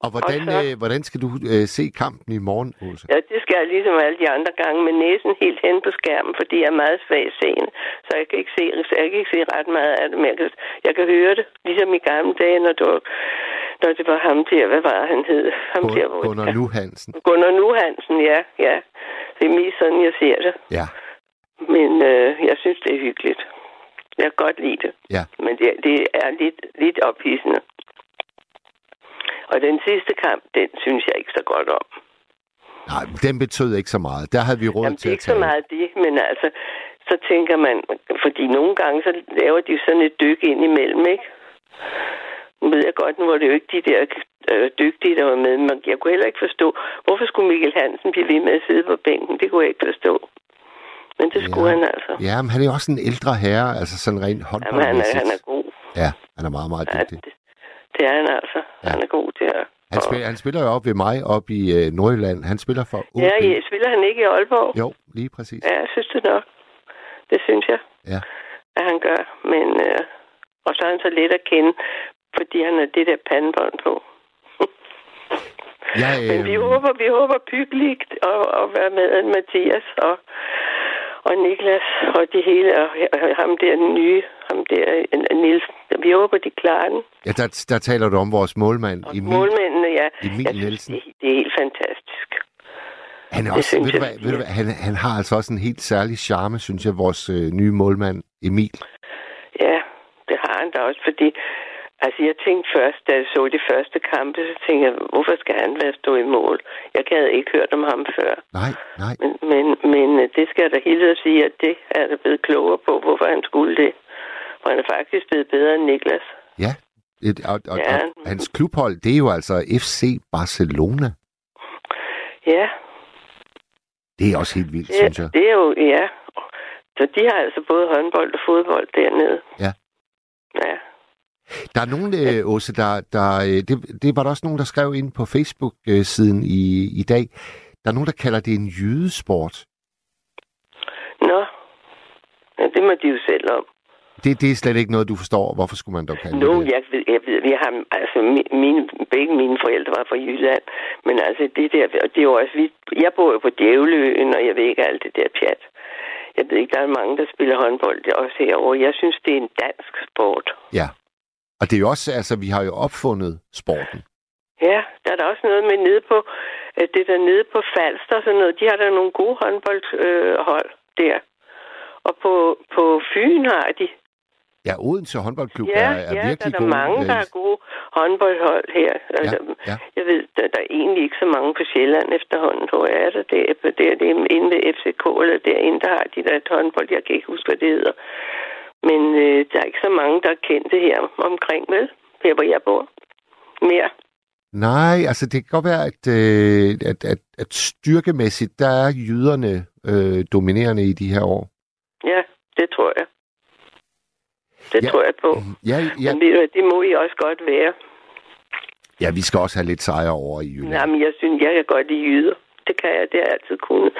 Og hvordan, Og så- øh, hvordan skal du øh, se kampen i morgen, Åse? Ja, det skal jeg ligesom alle de andre gange med næsen helt hen på skærmen, fordi jeg er meget svag seende. Så jeg kan ikke se, jeg kan ikke se ret meget af det, men jeg kan, jeg kan høre det. Ligesom i gamle dage, når, du, når det var ham der, hvad var han hed? Ham der, hvor, Gunnar Nu Hansen. Gunnar Nu Hansen, ja, ja. Det er mest sådan, jeg ser det. Ja, Men øh, jeg synes, det er hyggeligt. Jeg kan godt lide det. ja. Men det, det er lidt, lidt ophidsende. Og den sidste kamp, den synes jeg ikke så godt om. Nej, den betød ikke så meget. Der havde vi råd Jamen, det til er at ikke så tage. meget det, men altså, så tænker man, fordi nogle gange, så laver de sådan et dyk ind imellem, ikke? Nu ved jeg godt, nu var det jo ikke de der øh, dygtige, der var med, men jeg kunne heller ikke forstå, hvorfor skulle Mikkel Hansen blive ved med at sidde på bænken? Det kunne jeg ikke forstå. Men det skulle Ja. han altså. Ja, men han er jo også en ældre herre, altså sådan rent Jamen, han er, håndboldmæssigt. han er god. Ja, han er meget, meget Ja, dygtig. det, det er han altså. Ja. Han er god til at... Han, spiller, han spiller jo op ved mig, op i øh, Nordjylland. Han spiller for OB. Ja, ja, spiller han ikke i Aalborg? Jo, lige præcis. Ja, jeg synes det nok. Det synes jeg, Ja. at han gør. Men, øh, og så er han så let at kende, fordi han har det der pandebånd på. Jeg, *laughs* Men vi øh, håber, vi håber byggeligt at, at være med Mathias og, og Niklas og de hele, og, og ham der nye, ham der øh, Vi håber, de klarer den. ja, der, der taler du om vores målmand, Og Emil. målmændene, ja. Emil jeg synes, Nielsen. det, det er helt fantastisk. Han, er også, ved du jeg, hvad, ved du hvad, han, han har altså også en helt særlig charme, synes jeg, vores øh, nye målmand, Emil. Ja, det har han da også, fordi altså jeg tænkte først, da jeg så de første kampe, så tænkte jeg, hvorfor skal han være stå i mål? Jeg havde ikke hørt om ham før. Nej, nej. Men, men, men øh, det skal jeg da hilse at sige, at det er der blevet klogere på, hvorfor han skulle det. For han er faktisk blevet bedre end Niklas. Ja. Et, og, og, Ja. og, hans klubhold, det er jo altså FC Barcelona. Ja, Det er også helt vildt, det, synes jeg. det er jo, ja. Så de har altså både håndbold og fodbold dernede. Ja. Ja. Der er nogen, øh, Åse, der, der øh, det, det var der også nogen, der skrev ind på Facebook-siden i, i dag. Der er nogen, der kalder det en jydesport. Nå, ja, det må de jo selv om. Det, det er slet ikke noget, du forstår. Hvorfor skulle man dog kalde Nu, det jeg ved, jeg ved, vi har, altså, mi- mine, begge mine forældre var fra Jylland, men altså, det der, og det er jo også, vi, jeg bor jo på Djævleøen, og jeg ved ikke alt det der pjat. Jeg ved ikke, der er mange, der spiller håndbold også herovre. Jeg synes, det er en dansk sport. Ja. Og det er jo også, altså, vi har jo opfundet sporten. Ja, der er der også noget med nede på, øh, det der nede på Falster og sådan noget. De har der nogle gode håndboldhold øh, hold der. Og på, på Fyn har de. Ja, Odense håndboldklub Ja, er, er ja, virkelig der er god. der mange, øh, der er gode håndboldhold her. Ja, Altså, ja. Jeg ved, der, der er egentlig ikke så mange på Sjælland efterhånden, tror jeg. Er der det, er det, det er inde ved FCK, eller derinde, der har de der et håndbold. Jeg kan ikke huske, hvad det hedder. Men øh, der er ikke så mange, der er kendte her omkring, vel? Her, hvor jeg bor. Mere. Nej, altså det kan godt være, at, øh, at, at, at styrkemæssigt, der er jyderne øh, dominerende i de her år. Ja, det tror jeg. Det Ja. tror jeg på. Ja, ja, Men ved du det må I også godt være. ja, vi skal også have lidt sejre over i Jylland. Jamen, jeg synes, jeg kan godt lide jyder. Det kan jeg, det har jeg altid kunnet.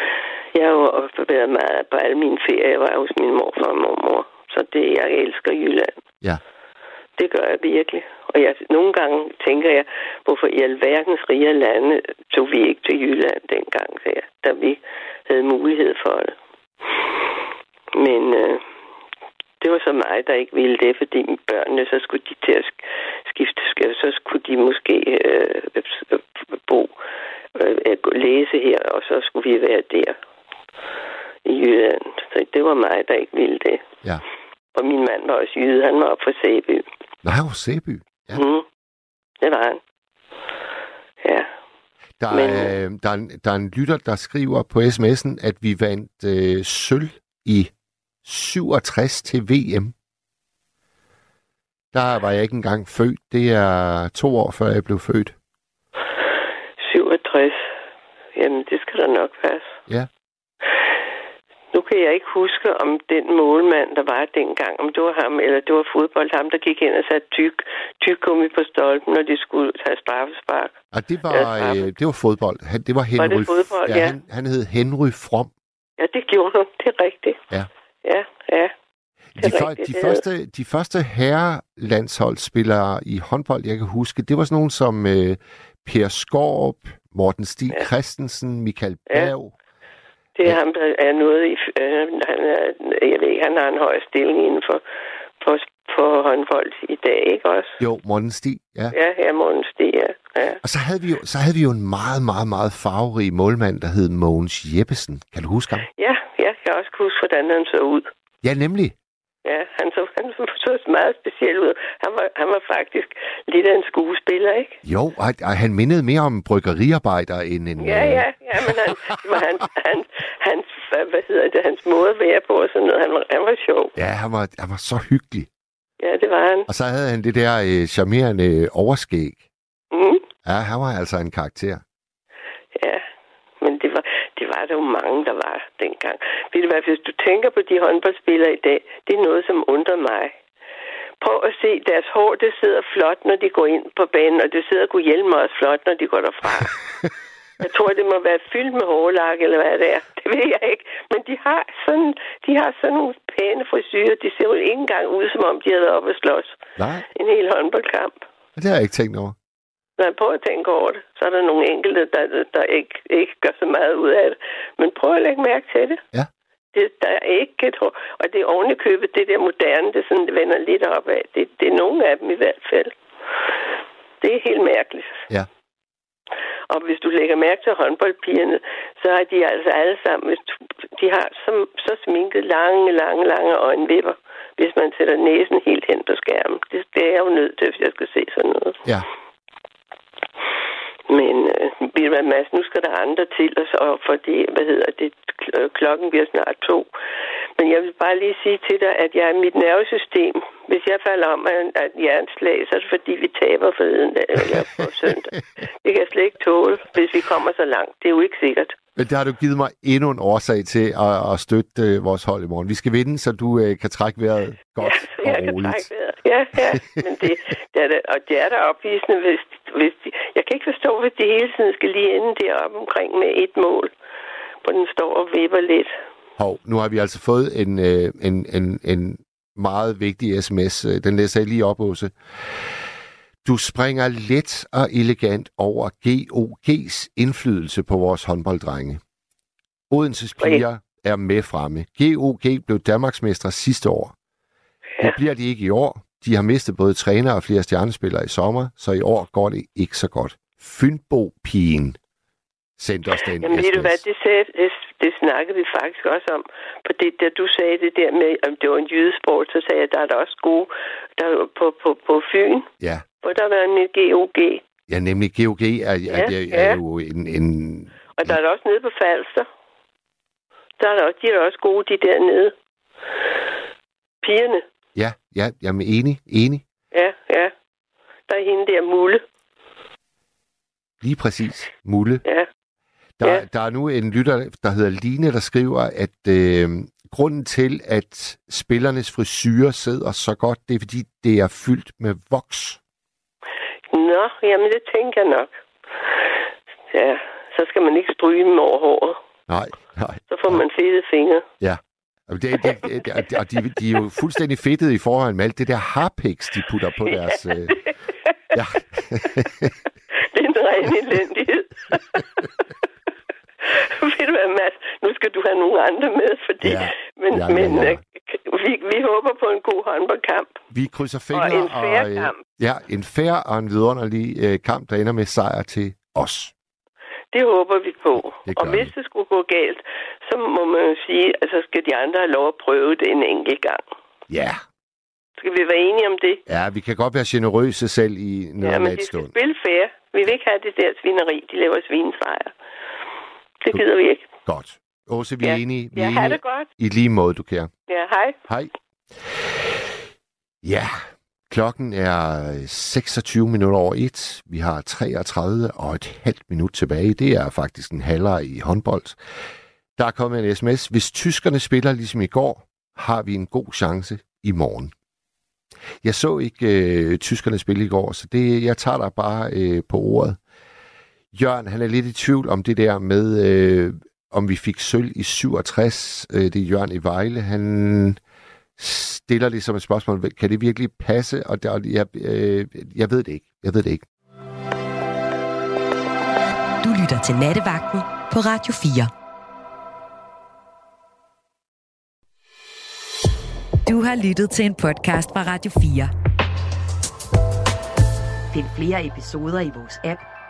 Jeg har jo også været meget på alle mine ferier. Jeg var hos min morfar og mormor. Så det, jeg elsker Jylland. Ja. Det gør jeg virkelig. Og jeg, nogle gange tænker jeg, hvorfor i alverdens rige lande tog vi ikke til Jylland dengang, der, da vi havde mulighed for det. Men øh, det var så mig, der ikke ville det, fordi børnene, så skulle de til at sk- skifte, sk- så skulle de måske øh, øh, bo, øh, læse her, og så skulle vi være der i Jylland. Så det var mig, der ikke ville det. Ja. Og min mand var også jyde, han var op fra Sæby. Nej, hos Sæby. Ja. Mm. Det var han. Ja. Der, Men- er, der, er en, der er en lytter, der skriver på sms'en, at vi vandt øh, sølv i 67 til VM. Der var jeg ikke engang født. Det er to år før jeg blev født. 67. Jamen, det skal da nok passe. Ja. Nu kan jeg ikke huske, om den målmand, der var dengang, om det var ham, eller det var fodbold, ham, der gik ind og satte tyk, tyk gummi på stolpen, når de skulle tage straffespark. Og det var, Ja, øh, det var fodbold. Han, det var Henry. det fodbold? Ja. Han, han hed Henry From. Ja, det gjorde han. Det er rigtigt. Ja. Ja, ja. De, før, rigtigt, de, første, de første herrelandsholdsspillere i håndbold, jeg kan huske, det var sådan nogen som øh, Per Skorp, Morten Stig Ja. Christensen, Michael Ja. Berg. Det er Ja. ham, der er noget i... Øh, han er, jeg ved ikke, han har en høj stilling inden for, for, for håndbold i dag, ikke også? Jo, Morten Stig, ja. Ja, her Morten Stig, ja. ja. Og så havde, vi jo, så havde vi jo en meget, meget, meget farverig målmand, der hed Mogens Jeppesen. Kan du huske ham? Ja, kan også huske, hvordan han så ud. Ja, nemlig. Ja, han så, han *laughs* så meget speciel ud. Han var, han var faktisk lidt af en skuespiller, ikke? Jo, og, og han mindede mere om bryggeriarbejder end en... Ja, øh, ja, ja, men han, det var hans, hvad hedder det, hans måde at være på og sådan noget. Han var, han var sjov. Ja, han var, han var så hyggelig. Ja, det var han. Og så havde han det der øh, charmerende overskæg. Mm. Ja, han var altså en karakter. Ja, det var, der jo mange, der var dengang. Ved du hvad, hvis du tænker på de håndboldspillere i dag, det er noget, som undrer mig. Prøv at se, deres hår, det sidder flot, når de går ind på banen, og det sidder kunne hjælpe også flot, når de går derfra. *laughs* Jeg tror, det må være fyldt med hårlak, eller hvad det er. Det ved jeg ikke. Men de har sådan, de har sådan nogle pæne frisyrer. De ser jo ikke engang ud, som om de havde været oppe at slås. Nej, En hel håndboldkamp. det har jeg ikke tænkt over. Når jeg prøver at tænke over det, så er der nogle enkelte, der, der ikke, ikke gør så meget ud af det. Men prøv at lægge mærke til det. Ja. det der er ikke et hår. Og det er i købet, det der moderne, det, sådan, det vender lidt opad. Det, det er nogle af dem i hvert fald. Det er helt mærkeligt. Ja. Og hvis du lægger mærke til håndboldpigerne, så har de altså alle sammen, hvis du, de har så, så sminket lange, lange, lange øjenvipper, hvis man sætter næsen helt hen på skærmen. Det, det er jeg jo nødt til, hvis jeg skal se sådan noget. Ja, men øh, ved du hvad, Mads, nu skal der andre til, og så, fordi, hvad hedder det, øh, klokken bliver snart to. Men jeg vil bare lige sige til dig, at jeg er mit nervesystem, hvis jeg falder om af et hjerneslag, så er det fordi, vi taber forleden dag, øh, eller på søndag. Det kan jeg slet ikke tåle, hvis vi kommer så langt. Det er jo ikke sikkert men der har du givet mig endnu en årsag til at, at støtte øh, vores hold i morgen. Vi skal vinde, så du øh, kan trække vejret godt ja, jeg og kan roligt. trække vejret. Ja, ja. Men det, det er da, og det er da opvisende, hvis, hvis de, jeg kan ikke forstå, hvis de hele tiden skal lige ende deroppe omkring med et mål, hvor den står og vipper lidt. Hov, nu har vi altså fået en, øh, en, en, en meget vigtig sms. Øh, Den læser jeg lige op, Åse. Du springer let og elegant over GOG's indflydelse på vores håndbolddrenge. Odenses piger er med fremme. GOG blev Danmarksmestre sidste år. Det bliver de ikke i år. De har mistet både træner og flere stjernespillere i sommer, så i år går det ikke så godt. Fynbo-pigen sendte os den Jamen ved du hvad, det, sagde, det, det snakkede vi faktisk også om. For det, da du sagde det der med, om det var en jydesport, så sagde jeg, at der er der også gode der er på, på, på Fyn, Ja, hvor der var en GOG. Ja, nemlig GOG er, Ja, er, er, er ja. jo en, en... Og der er der også nede på Falster. Der er der også, de er også gode, de dernede. Pigerne. Ja, ja, jeg er enig, enig. Ja, ja. Der er hende der Mulle. Lige præcis. Mulle. Ja. Der, Ja. der er nu en lytter, der hedder Line, der skriver, at øh, grunden til, at spillernes frisyrer sidder så godt, det er, fordi det er fyldt med voks. Nå, jamen det tænker jeg nok. Ja, så skal man ikke stryge dem over håret. Nej, nej. Så får man fede fingre. Ja. Og, det, det, det, og de, de er jo fuldstændig fedtede i forhold med alt det der harpiks, de putter på deres... Øh, *laughs* ja. det er en ren elendighed. *laughs* *laughs* Ved du hvad, Mads? Nu skal du have nogle andre med, fordi... Ja. Men, Ja, men ja. øh, vi, vi håber på en god håndboldkamp. Vi krydser Og fingre. en fair øh, kamp. Ja, en fair og en vidunderlig øh, kamp, der ender med sejr til os. Det håber vi på. Det Og hvis vi. det skulle gå galt, så må man jo sige, at så skal de andre have lov at prøve det en enkelt gang. Ja, Skal vi være enige om det? Ja, vi kan godt være generøse selv i Ja, men de skal spille fair. Vi vil ikke have det der svineri. De laver svinesejr. Det gider vi ikke. Godt. Åse, vi er Ja. enige. Vi Ja, er enige det godt. i lige måde, du kære. Ja, hej. Hej. Ja, klokken er 26 minutter over et. Vi har 33 og et halvt minut tilbage. Det er faktisk en halvleg i håndbold. Der er kommet en sms. Hvis tyskerne spiller ligesom i går, har vi en god chance i morgen. Jeg så ikke øh, tyskerne spille i går, så det, jeg tager dig bare øh, på ordet. Jørgen, han er lidt i tvivl om det der med, øh, om vi fik sølv i 67. Øh, det er Jørgen i Vejle. Han stiller ligesom et spørgsmål. Kan det virkelig passe? Og der, jeg, øh, jeg ved det ikke. Jeg ved det ikke. Du lytter til Nattevagten på Radio 4. Du har lyttet til en podcast fra Radio 4. Find flere episoder i vores app,